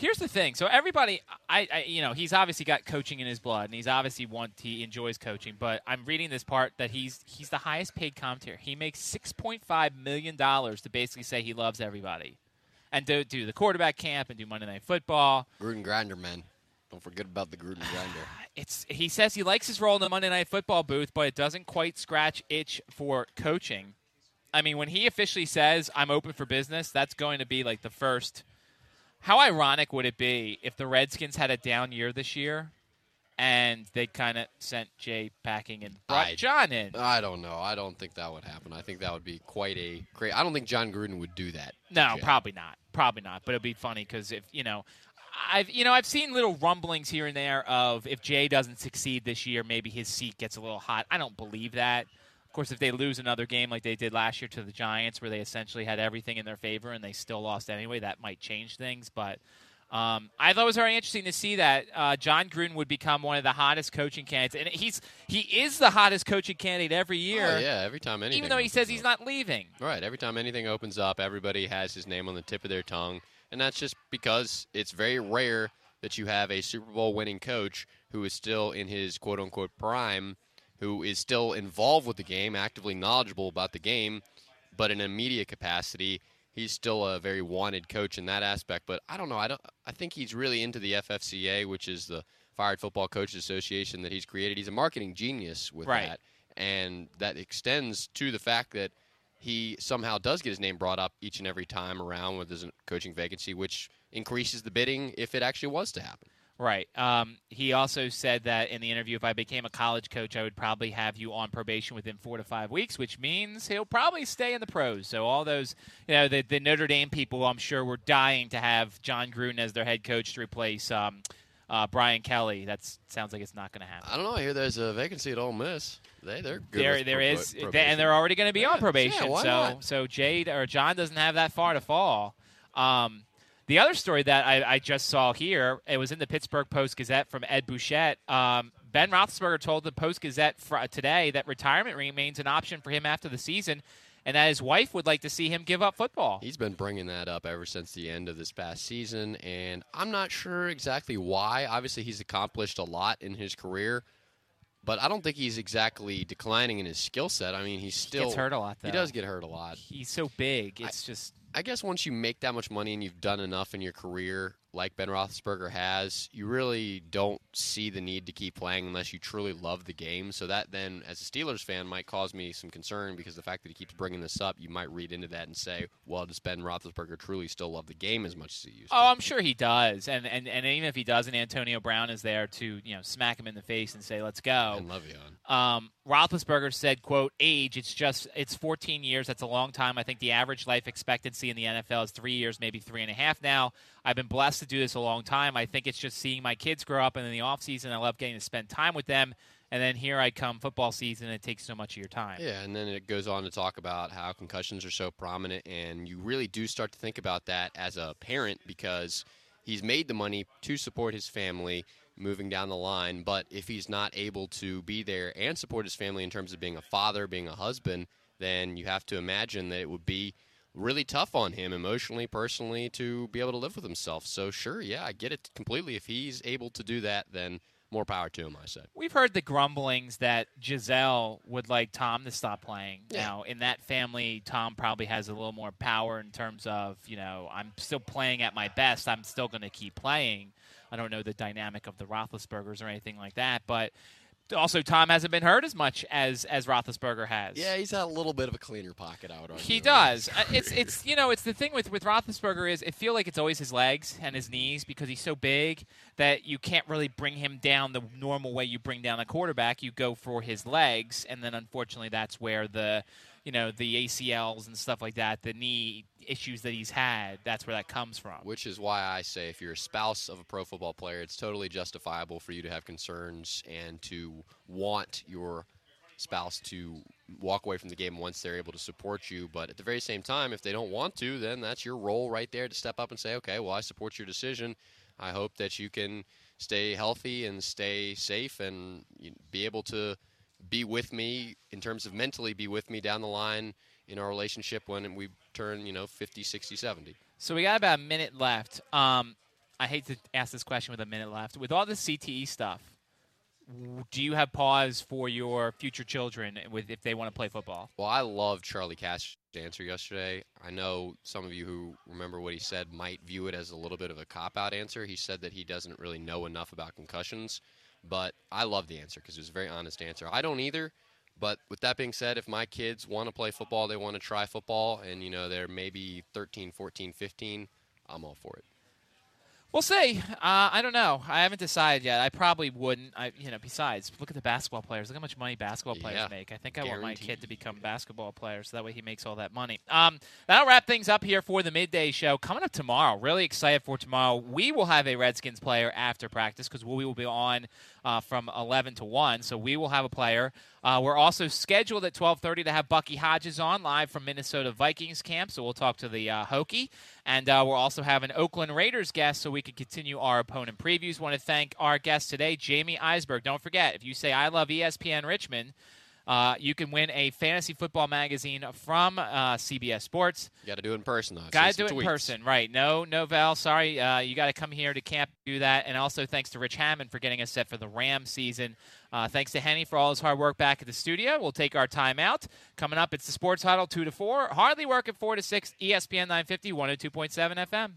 Here's the thing. So everybody, I, I, you know, he's obviously got coaching in his blood, and he's obviously want he enjoys coaching. But I'm reading this part that he's he's the highest paid commentator. He makes six point five million dollars to basically say he loves everybody, and to do the quarterback camp and do Monday Night Football. Gruden grinder, man. Don't forget about the Gruden grinder. [sighs] It's he says he likes his role in the Monday Night Football booth, but it doesn't quite scratch itch for coaching. I mean, when he officially says I'm open for business, that's going to be like the first. How ironic would it be if the Redskins had a down year this year, and they kind of sent Jay packing and brought I- Jon in? I don't know. I don't think that would happen. I think that would be quite a great. I don't think Jon Gruden would do that. No, Jay. probably not. Probably not. But it'd be funny because if you know, I've you know I've seen little rumblings here and there of if Jay doesn't succeed this year, maybe his seat gets a little hot. I don't believe that. Of course, if they lose another game like they did last year to the Giants, where they essentially had everything in their favor and they still lost anyway, that might change things. But um, I thought it was very interesting to see that uh, Jon Gruden would become one of the hottest coaching candidates, and he's he is the hottest coaching candidate every year. Oh, yeah, every time anything. even though he says he's not leaving. Right. Every time anything opens up, everybody has his name on the tip of their tongue. And that's just because it's very rare that you have a Super Bowl winning coach who is still in his quote unquote prime, who is still involved with the game, actively knowledgeable about the game, but in a media capacity, he's still a very wanted coach in that aspect. But I don't know. I don't. I think he's really into the FFCA, which is the Fired Football Coaches Association that he's created. He's a marketing genius with Right. that, and that extends to the fact that he somehow does get his name brought up each and every time around when there's a coaching vacancy, which increases the bidding if it actually was to happen. Right. Um, he also said that in the interview, if I became a college coach, I would probably have you on probation within four to five weeks, which means he'll probably stay in the pros. So all those, you know, the, the Notre Dame people, I'm sure, were dying to have Jon Gruden as their head coach to replace um, uh, Brian Kelly. That sounds like it's not going to happen. I don't know. I hear there's a vacancy at Ole Miss. They they're good there there proba- is, they- and they're already going to be on probation. yeah, why so not? so Jay or Jon doesn't have that far to fall. Um, the other story that I, I just saw here, it was in the Pittsburgh Post Gazette from Ed Bouchette. Um, ben Roethlisberger told the Post Gazette fr- today that retirement remains an option for him after the season, and that his wife would like to see him give up football. He's been bringing that up ever since the end of this past season, and I'm not sure exactly why. Obviously, he's accomplished a lot in his career, but I don't think he's exactly declining in his skill set. I mean, he's still he gets hurt a lot, Though. He does get hurt a lot. He's so big. It's just I guess once you make that much money and you've done enough in your career, like Ben Roethlisberger has, you really don't see the need to keep playing unless you truly love the game. So that then, as a Steelers fan, might cause me some concern because the fact that he keeps bringing this up, you might read into that and say, "Well, does Ben Roethlisberger truly still love the game as much as he used?" to? Oh, I'm sure he does, and, and and even if he doesn't, Antonio Brown is there to you know smack him in the face and say, "Let's go." And Le'Veon. Um, Roethlisberger said, "quote Age, it's just it's 14 years. That's a long time. I think the average life expectancy in the NFL is three years, maybe three and a half now. I've been blessed to do this a long time. I think it's just seeing my kids grow up, and in the off season, I love getting to spend time with them. And then here I come, football season, and it takes so much of your time. Yeah, and then it goes on to talk about how concussions are so prominent, and you really do start to think about that as a parent because he's made the money to support his family moving down the line, but if he's not able to be there and support his family in terms of being a father, being a husband, then you have to imagine that it would be really tough on him emotionally, personally, to be able to live with himself. So, sure, yeah, I get it completely. If he's able to do that, then more power to him, I say. We've heard the grumblings that Gisele would like Tom to stop playing. Now, in that family, Tom probably has a little more power in terms of, you know, I'm still playing at my best. I'm still going to keep playing. I don't know the dynamic of the Roethlisbergers or anything like that, but also Tom hasn't been hurt as much as as Roethlisberger has. Yeah, he's had a little bit of a cleaner pocket, I would argue. He does. Uh, It's it's you know it's the thing with with Roethlisberger is it feel like it's always his legs and his knees because he's so big that you can't really bring him down the normal way you bring down a quarterback. You go for his legs, and then unfortunately that's where the you know the ACLs and stuff like that, the knee issues that he's had. That's where that comes from. Which is why I say if you're a spouse of a pro football player, it's totally justifiable for you to have concerns and to want your spouse to walk away from the game once they're able to support you. But at the very same time, if they don't want to, then that's your role right there to step up and say, okay, well, I support your decision. I hope that you can stay healthy and stay safe and be able to be with me in terms of mentally be with me down the line in our relationship when we turn, you know, 50, 60, 70. So we got about a minute left. Um, I hate to ask this question with a minute left. With all the CTE stuff, do you have pause for your future children with if they want to play football? Well, I love Charlie Cash's answer yesterday. I know some of you who remember what he said might view it as a little bit of a cop out answer. He said that he doesn't really know enough about concussions, but I love the answer because it was a very honest answer. I don't either. But with that being said, if my kids want to play football, they want to try football, and you know they're maybe 13, 14, 15, I'm all for it. We'll see. Uh, I don't know. I haven't decided yet. I probably wouldn't. I, you know, besides, look at the basketball players. Look how much money basketball players Yeah. make. I think I want my kid to become a basketball player, so that way he makes all that money. Um, that'll wrap things up here for the midday show. Coming up tomorrow. Really excited for tomorrow. We will have a Redskins player after practice because we will be on uh, from 11 to 1. So we will have a player. Uh, we're also scheduled at 12:30 to have Bucky Hodges on live from Minnesota Vikings camp. So we'll talk to the uh, Hokie, and uh, we'll also have an Oakland Raiders guest so we can continue our opponent previews. Want to thank our guest today, Jamey Eisenberg. Don't forget, if you say I love ESPN Richmond. Uh, you can win a fantasy football magazine from uh, CBS Sports. You got to do it in person, though. Got to do it in person, right? No, no, Val. Sorry, uh, you got to come here to camp to do that. And also thanks to Rich Hammond for getting us set for the Ram season. Uh, thanks to Henny for all his hard work back at the studio. We'll take our time out. Coming up, it's the Sports Huddle two to four. Hardly work at four to six. ESPN 950, 102.7 FM.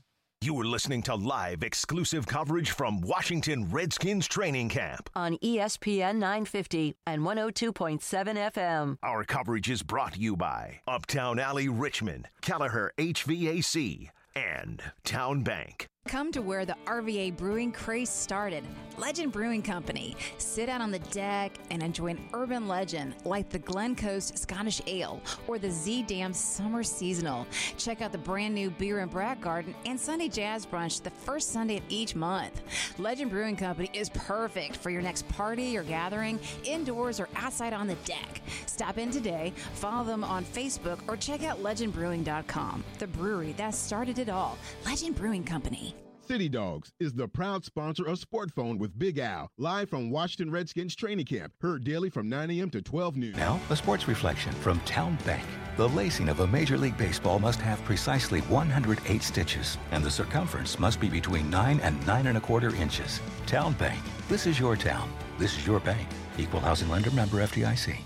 You are listening to live exclusive coverage from Washington Redskins training camp. on ESPN 950 and 102.7 FM. Our coverage is brought to you by Uptown Alley Richmond, Kelleher HVAC, and Town Bank. Come to where the RVA brewing craze started Legend Brewing Company. Sit out on the deck and enjoy an urban legend like the Glen Coast Scottish Ale or the Z Dam Summer Seasonal. Check out the brand new Beer and Brat Garden and Sunday Jazz Brunch the first Sunday of each month. Legend Brewing Company is perfect for your next party or gathering, indoors or outside on the deck. Stop in today, follow them on Facebook, or check out legendbrewing.com. The brewery that started it all. Legend Brewing Company. City Dogs is the proud sponsor of Sport Phone with Big Al, live from Washington Redskins training camp, heard daily from 9 a.m. to 12 noon. Now, a sports reflection from Town Bank. The lacing of a Major League Baseball must have precisely 108 stitches, and the circumference must be between 9 and 9 and a quarter inches. Town Bank. This is your town. This is your bank. Equal housing lender member FDIC.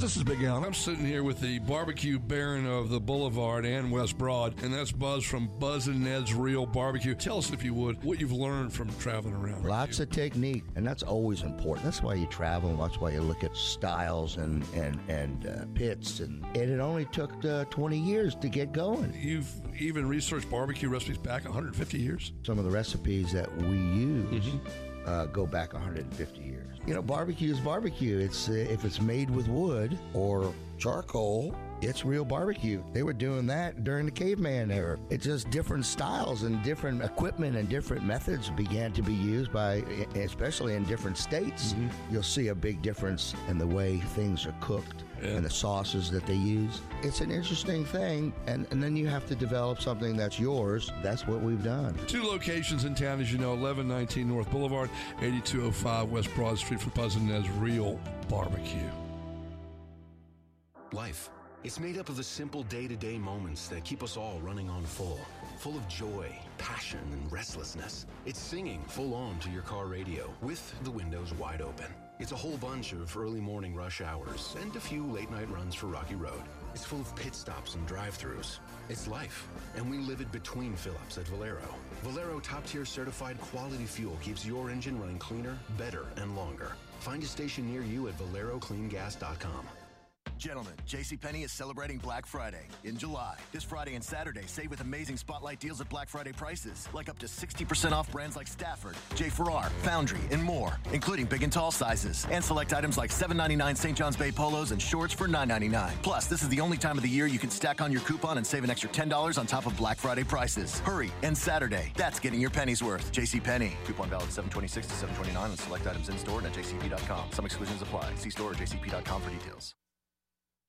This is Big Al. I'm sitting here with the barbecue baron of the Boulevard and West Broad, and that's Buz from Buz and Ned's Real Barbecue. Tell us, if you would, what you've learned from traveling around. Lots of technique, and that's always important. That's why you travel, and that's why you look at styles and and and uh, pits, and, and it only took uh, 20 years to get going. You've even researched barbecue recipes back 150 years. Some of the recipes that we use uh, go back 150 years. You know, barbecue is barbecue. It's uh, if it's made with wood or charcoal, it's real barbecue. They were doing that during the caveman era. It's just different styles and different equipment and different methods began to be used by, especially in different states. Mm-hmm. You'll see a big difference in the way things are cooked and the sauces that they use. It's an interesting thing, and, and then you have to develop something that's yours. That's what we've done. Two locations in town, as you know 1119 North Boulevard, 8205 West Broad Street for Buz and Ned's Real Barbecue. Life. It's made up of the simple day to day moments that keep us all running on full, full of joy, passion, and restlessness. It's singing full on to your car radio with the windows wide open. It's a whole bunch of early morning rush hours and a few late night runs for Rocky Road. It's full of pit stops and drive throughs. It's life, and we live it between fill ups at Valero. Valero top tier certified quality fuel keeps your engine running cleaner, better, and longer. Find a station near you at ValeroCleanGas.com. Gentlemen, JCPenney is celebrating Black Friday in July. This Friday and Saturday, save with amazing spotlight deals at Black Friday prices, like up to 60% off brands like Stafford, J. Ferrar, Foundry, and more, including big and tall sizes, and select items like $7.99 St. John's Bay polos and shorts for $9.99. Plus, this is the only time of the year you can stack on your coupon and save an extra $10 on top of Black Friday prices. Hurry, and Saturday. That's getting your pennies worth. JCPenney. Coupon valid 726 to 729 on select items in store and at jcp.com. Some exclusions apply. See store or jcp.com for details.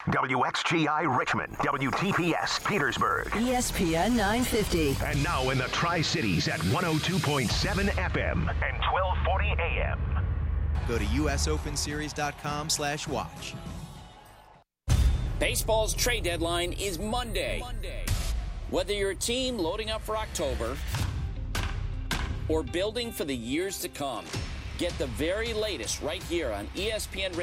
WXGI Richmond, WTPS Petersburg. ESPN 950. And now in the Tri Cities at 102.7 FM and 1240 AM. Go to usopenseries.com slash watch. Baseball's trade deadline is Monday. Monday. Whether you're a team loading up for October or building for the years to come, get the very latest right here on ESPN